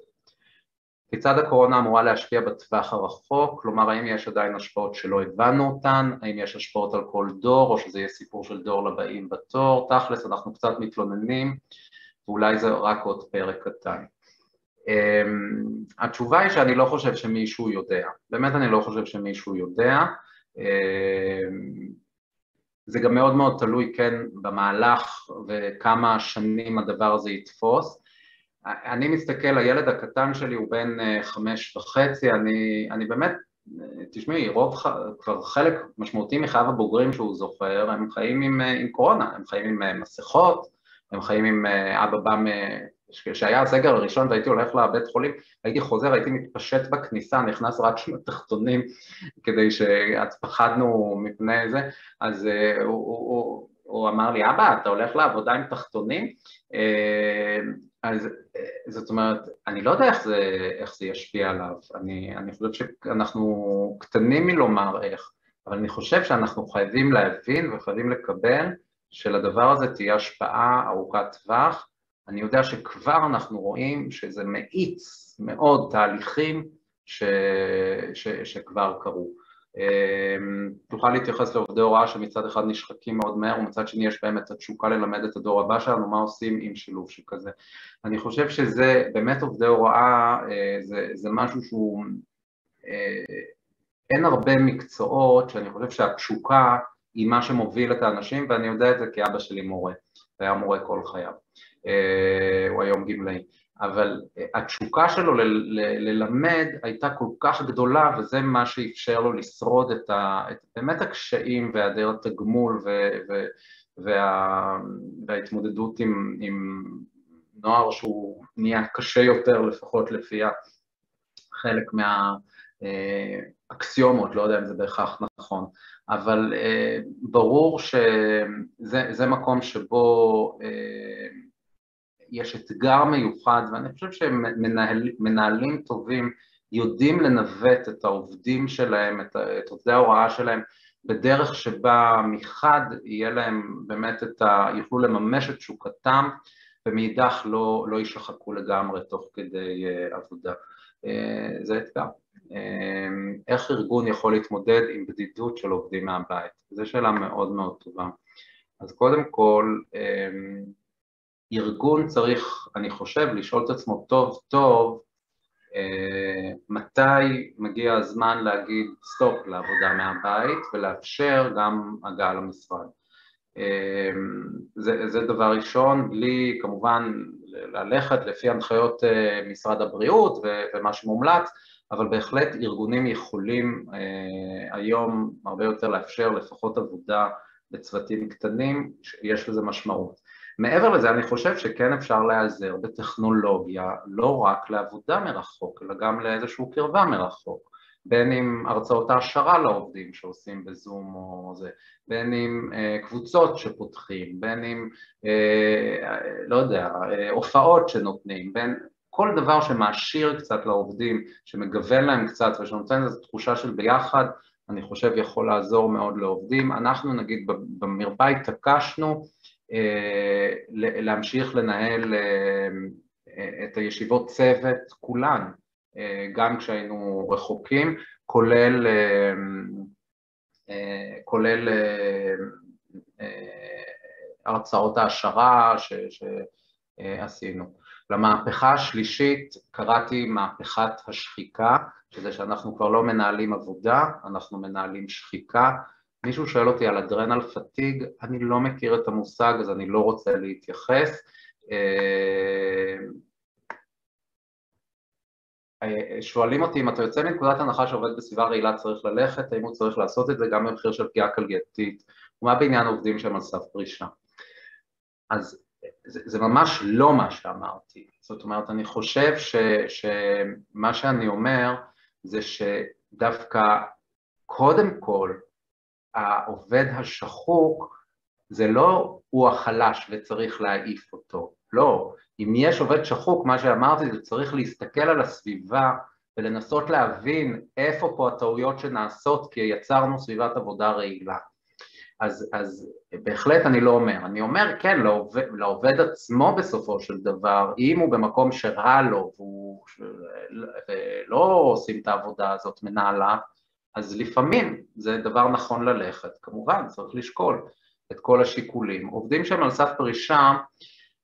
כיצד הקורונה אמורה להשפיע בטווח הרחוק, כלומר האם יש עדיין השפעות שלא הבנו אותן, האם יש השפעות על כל דור או שזה יהיה סיפור של דור לבאים בתור, תכלס אנחנו קצת מתלוננים ואולי זה רק עוד פרק קטן. Um, התשובה היא שאני לא חושב שמישהו יודע, באמת אני לא חושב שמישהו יודע, um, זה גם מאוד מאוד תלוי כן במהלך וכמה שנים הדבר הזה יתפוס, אני מסתכל, הילד הקטן שלי הוא בן אה, חמש וחצי, אני, אני באמת, אה, תשמעי, רוב, כבר חלק משמעותי מחייו הבוגרים שהוא זוכר, הם חיים עם, אה, עם קורונה, הם חיים עם מסכות, הם חיים עם אבא בא, כשהיה הסגר הראשון והייתי הולך לבית חולים, הייתי חוזר, הייתי מתפשט בכניסה, נכנס רק עם התחתונים כדי שפחדנו מפני זה, אז הוא, הוא, הוא, הוא אמר לי, אבא, אתה הולך לעבודה עם תחתונים? אז זאת אומרת, אני לא יודע איך זה, איך זה ישפיע עליו, אני, אני חושב שאנחנו קטנים מלומר איך, אבל אני חושב שאנחנו חייבים להבין וחייבים לקבל שלדבר הזה תהיה השפעה ארוכת טווח. אני יודע שכבר אנחנו רואים שזה מאיץ מאוד תהליכים ש, ש, שכבר קרו. אמ, תוכל להתייחס לעובדי הוראה שמצד אחד נשחקים מאוד מהר ומצד שני יש בהם את התשוקה ללמד את הדור הבא שלנו, מה עושים עם שילוב שכזה. אני חושב שזה, באמת עובדי הוראה אה, זה, זה משהו שהוא, אה, אין הרבה מקצועות שאני חושב שהתשוקה היא מה שמוביל את האנשים ואני יודע את זה כי אבא שלי מורה, היה מורה כל חייו, אה, הוא היום גמלאי. אבל אה, התשוקה שלו ללמד הייתה כל כך גדולה וזה מה שאפשר לו לשרוד את, ה- את באמת הקשיים והיעדר התגמול ו- ו- וה- וההתמודדות עם, עם נוער שהוא נהיה קשה יותר לפחות לפי חלק מהאקסיומות, לא יודע אם זה בהכרח נכון, אבל אה, ברור שזה מקום שבו יש אתגר מיוחד, ואני חושב שמנהלים טובים יודעים לנווט את העובדים שלהם, את, את עובדי ההוראה שלהם, בדרך שבה מחד יהיה להם באמת את ה... יוכלו לממש את תשוקתם, ומאידך לא, לא יישחקו לגמרי תוך כדי uh, עבודה. Uh, זה אתגר. Uh, איך ארגון יכול להתמודד עם בדידות של עובדים מהבית? זו שאלה מאוד מאוד טובה. אז קודם כל, ארגון צריך, אני חושב, לשאול את עצמו טוב טוב מתי מגיע הזמן להגיד סטופ לעבודה מהבית ולאפשר גם הגעה למשרד. זה, זה דבר ראשון, בלי כמובן ללכת לפי הנחיות משרד הבריאות ומה שמומלץ, אבל בהחלט ארגונים יכולים היום הרבה יותר לאפשר לפחות עבודה בצוותים קטנים, יש לזה משמעות. מעבר לזה אני חושב שכן אפשר להיעזר בטכנולוגיה לא רק לעבודה מרחוק, אלא גם לאיזושהי קרבה מרחוק, בין אם הרצאות העשרה לעובדים שעושים בזום או זה, בין אם אה, קבוצות שפותחים, בין אם, אה, לא יודע, אה, הופעות שנותנים, בין כל דבר שמעשיר קצת לעובדים, שמגוון להם קצת ושנותן איזו תחושה של ביחד, אני חושב יכול לעזור מאוד לעובדים. אנחנו נגיד במרפאה התעקשנו להמשיך לנהל אה, את הישיבות צוות כולן, אה, גם כשהיינו רחוקים, כולל, כולל הרצאות העשרה שעשינו. למהפכה השלישית קראתי מהפכת השחיקה, שזה שאנחנו כבר לא מנהלים עבודה, אנחנו מנהלים שחיקה. מישהו שואל אותי על אדרנל פתיג, אני לא מכיר את המושג אז אני לא רוצה להתייחס. אה, אה, שואלים אותי אם אתה יוצא מנקודת הנחה שעובד בסביבה רעילה צריך ללכת, האם הוא צריך לעשות את זה גם במחיר של פגיעה כלגייתית, ומה בעניין עובדים שהם על סף פרישה. אז זה, זה ממש לא מה שאמרתי, זאת אומרת אני חושב ש, שמה שאני אומר זה שדווקא קודם כל העובד השחוק זה לא הוא החלש וצריך להעיף אותו, לא, אם יש עובד שחוק, מה שאמרתי זה צריך להסתכל על הסביבה ולנסות להבין איפה פה הטעויות שנעשות כי יצרנו סביבת עבודה רעילה. אז, אז בהחלט אני לא אומר, אני אומר כן לעובד, לעובד עצמו בסופו של דבר, אם הוא במקום שרע לו והוא, ולא עושים את העבודה הזאת מנהלה, אז לפעמים זה דבר נכון ללכת, כמובן צריך לשקול את כל השיקולים. עובדים שהם על סף פרישה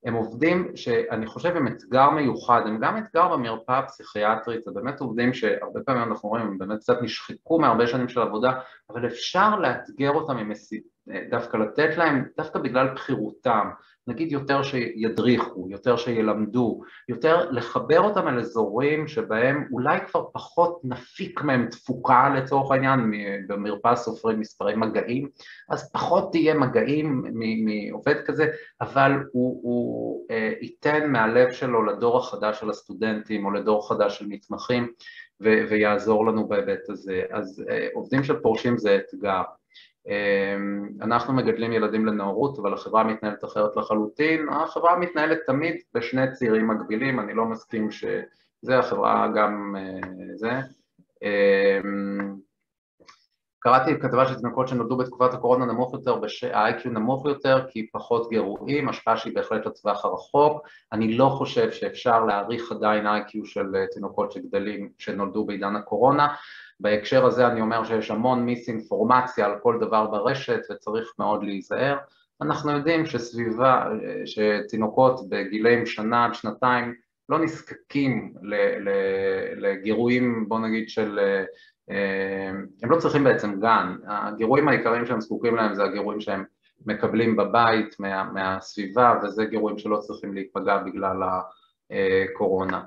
הם עובדים שאני חושב הם אתגר מיוחד, הם גם אתגר במרפאה הפסיכיאטרית, זה באמת עובדים שהרבה פעמים אנחנו רואים, הם באמת קצת נשחקו מהרבה שנים של עבודה, אבל אפשר לאתגר אותם עם דווקא לתת להם, דווקא בגלל בחירותם, נגיד יותר שידריכו, יותר שילמדו, יותר לחבר אותם אל אזורים שבהם אולי כבר פחות נפיק מהם תפוקה לצורך העניין, במרפאה סופרים מספרי מגעים, אז פחות תהיה מגעים מעובד כזה, אבל הוא, הוא אה, ייתן מהלב שלו לדור החדש של הסטודנטים או לדור חדש של מתמחים ויעזור לנו בהיבט הזה. אז אה, עובדים של פורשים זה אתגר. אמ, אנחנו מגדלים ילדים לנאורות, אבל החברה מתנהלת אחרת לחלוטין. החברה מתנהלת תמיד בשני צירים מקבילים, אני לא מסכים שזה, החברה גם אה, זה. אמ, קראתי כתבה של תינוקות שנולדו בתקופת הקורונה נמוך יותר, ה-IQ נמוך יותר כי פחות גירויים, השפעה שהיא בהחלט לטווח הרחוק. אני לא חושב שאפשר להעריך עדיין IQ של אה, תינוקות שגדלים, שנולדו בעידן הקורונה. בהקשר הזה אני אומר שיש המון מיסאינפורמציה על כל דבר ברשת וצריך מאוד להיזהר. אנחנו יודעים שסביבה, שתינוקות בגילאים שנה עד שנתיים לא נזקקים לגירויים, בוא נגיד, של... הם לא צריכים בעצם גן, הגירויים העיקריים שהם זקוקים להם זה הגירויים שהם מקבלים בבית מה, מהסביבה וזה גירויים שלא צריכים להיפגע בגלל הקורונה.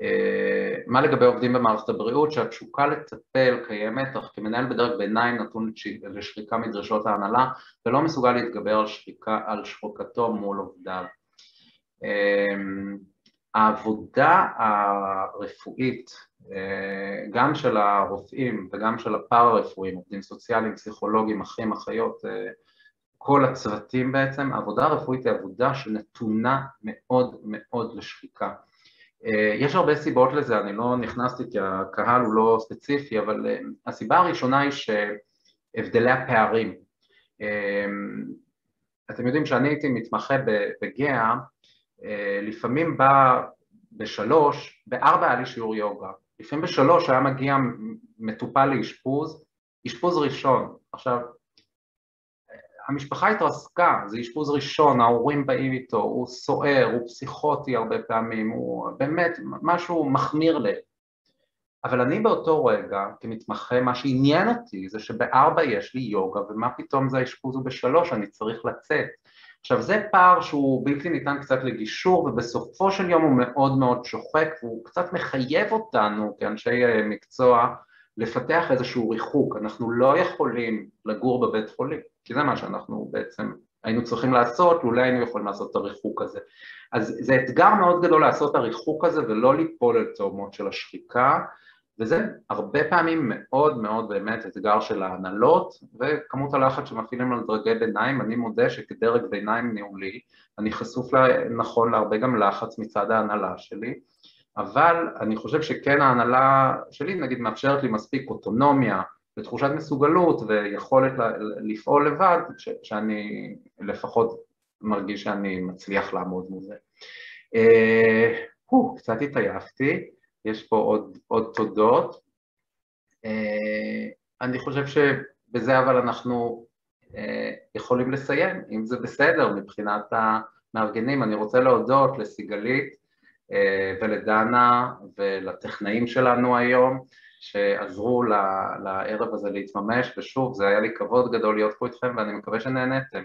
אה, מה לגבי עובדים במערכת הבריאות שהתשוקה לטפל קיימת, אך כמנהל בדרג ביניים נתון לשחיקה מדרישות ההנהלה ולא מסוגל להתגבר על, שחיקה, על שחוקתו מול עובדיו. אה, העבודה הרפואית, אה, גם של הרופאים וגם של הפארה-רפואיים, עובדים סוציאליים, פסיכולוגים, אחים, אחיות, כל הצוותים בעצם, העבודה הרפואית היא עבודה שנתונה מאוד מאוד לשחיקה. אה, יש הרבה סיבות לזה, אני לא נכנסתי כי הקהל הוא לא ספציפי, אבל אה, הסיבה הראשונה היא שהבדלי הפערים. אה, אתם יודעים שאני הייתי מתמחה בגאה, לפעמים בא בשלוש, בארבע היה לי שיעור יוגה, לפעמים בשלוש היה מגיע מטופל לאשפוז, אשפוז ראשון. עכשיו, המשפחה התרסקה, זה אשפוז ראשון, ההורים באים איתו, הוא סוער, הוא פסיכוטי הרבה פעמים, הוא באמת משהו מחמיר לב. אבל אני באותו רגע, כמתמחה, מה שעניין אותי זה שבארבע יש לי יוגה, ומה פתאום זה האשפוז הוא בשלוש, אני צריך לצאת. עכשיו זה פער שהוא בלתי ניתן קצת לגישור ובסופו של יום הוא מאוד מאוד שוחק והוא קצת מחייב אותנו כאנשי אה, מקצוע לפתח איזשהו ריחוק, אנחנו לא יכולים לגור בבית חולים, כי זה מה שאנחנו בעצם היינו צריכים לעשות, לולא היינו יכולים לעשות את הריחוק הזה. אז זה אתגר מאוד גדול לעשות את הריחוק הזה ולא ליפול אל תאומות של השחיקה, וזה הרבה פעמים מאוד מאוד באמת אתגר של ההנהלות וכמות הלחץ שמפעילים על דרגי ביניים, אני מודה שכדרג ביניים ניהולי אני חשוף נכון להרבה גם לחץ מצד ההנהלה שלי אבל אני חושב שכן ההנהלה שלי נגיד מאפשרת לי מספיק אוטונומיה ותחושת מסוגלות ויכולת לפעול לבד ש- שאני לפחות מרגיש שאני מצליח לעמוד מזה. Uh, קצת התעייפתי יש פה עוד, עוד תודות. אה, אני חושב שבזה אבל אנחנו אה, יכולים לסיים, אם זה בסדר מבחינת המארגנים. אני רוצה להודות לסיגלית אה, ולדנה ולטכנאים שלנו היום שעזרו לערב הזה להתממש, ושוב, זה היה לי כבוד גדול להיות פה איתכם ואני מקווה שנהניתם.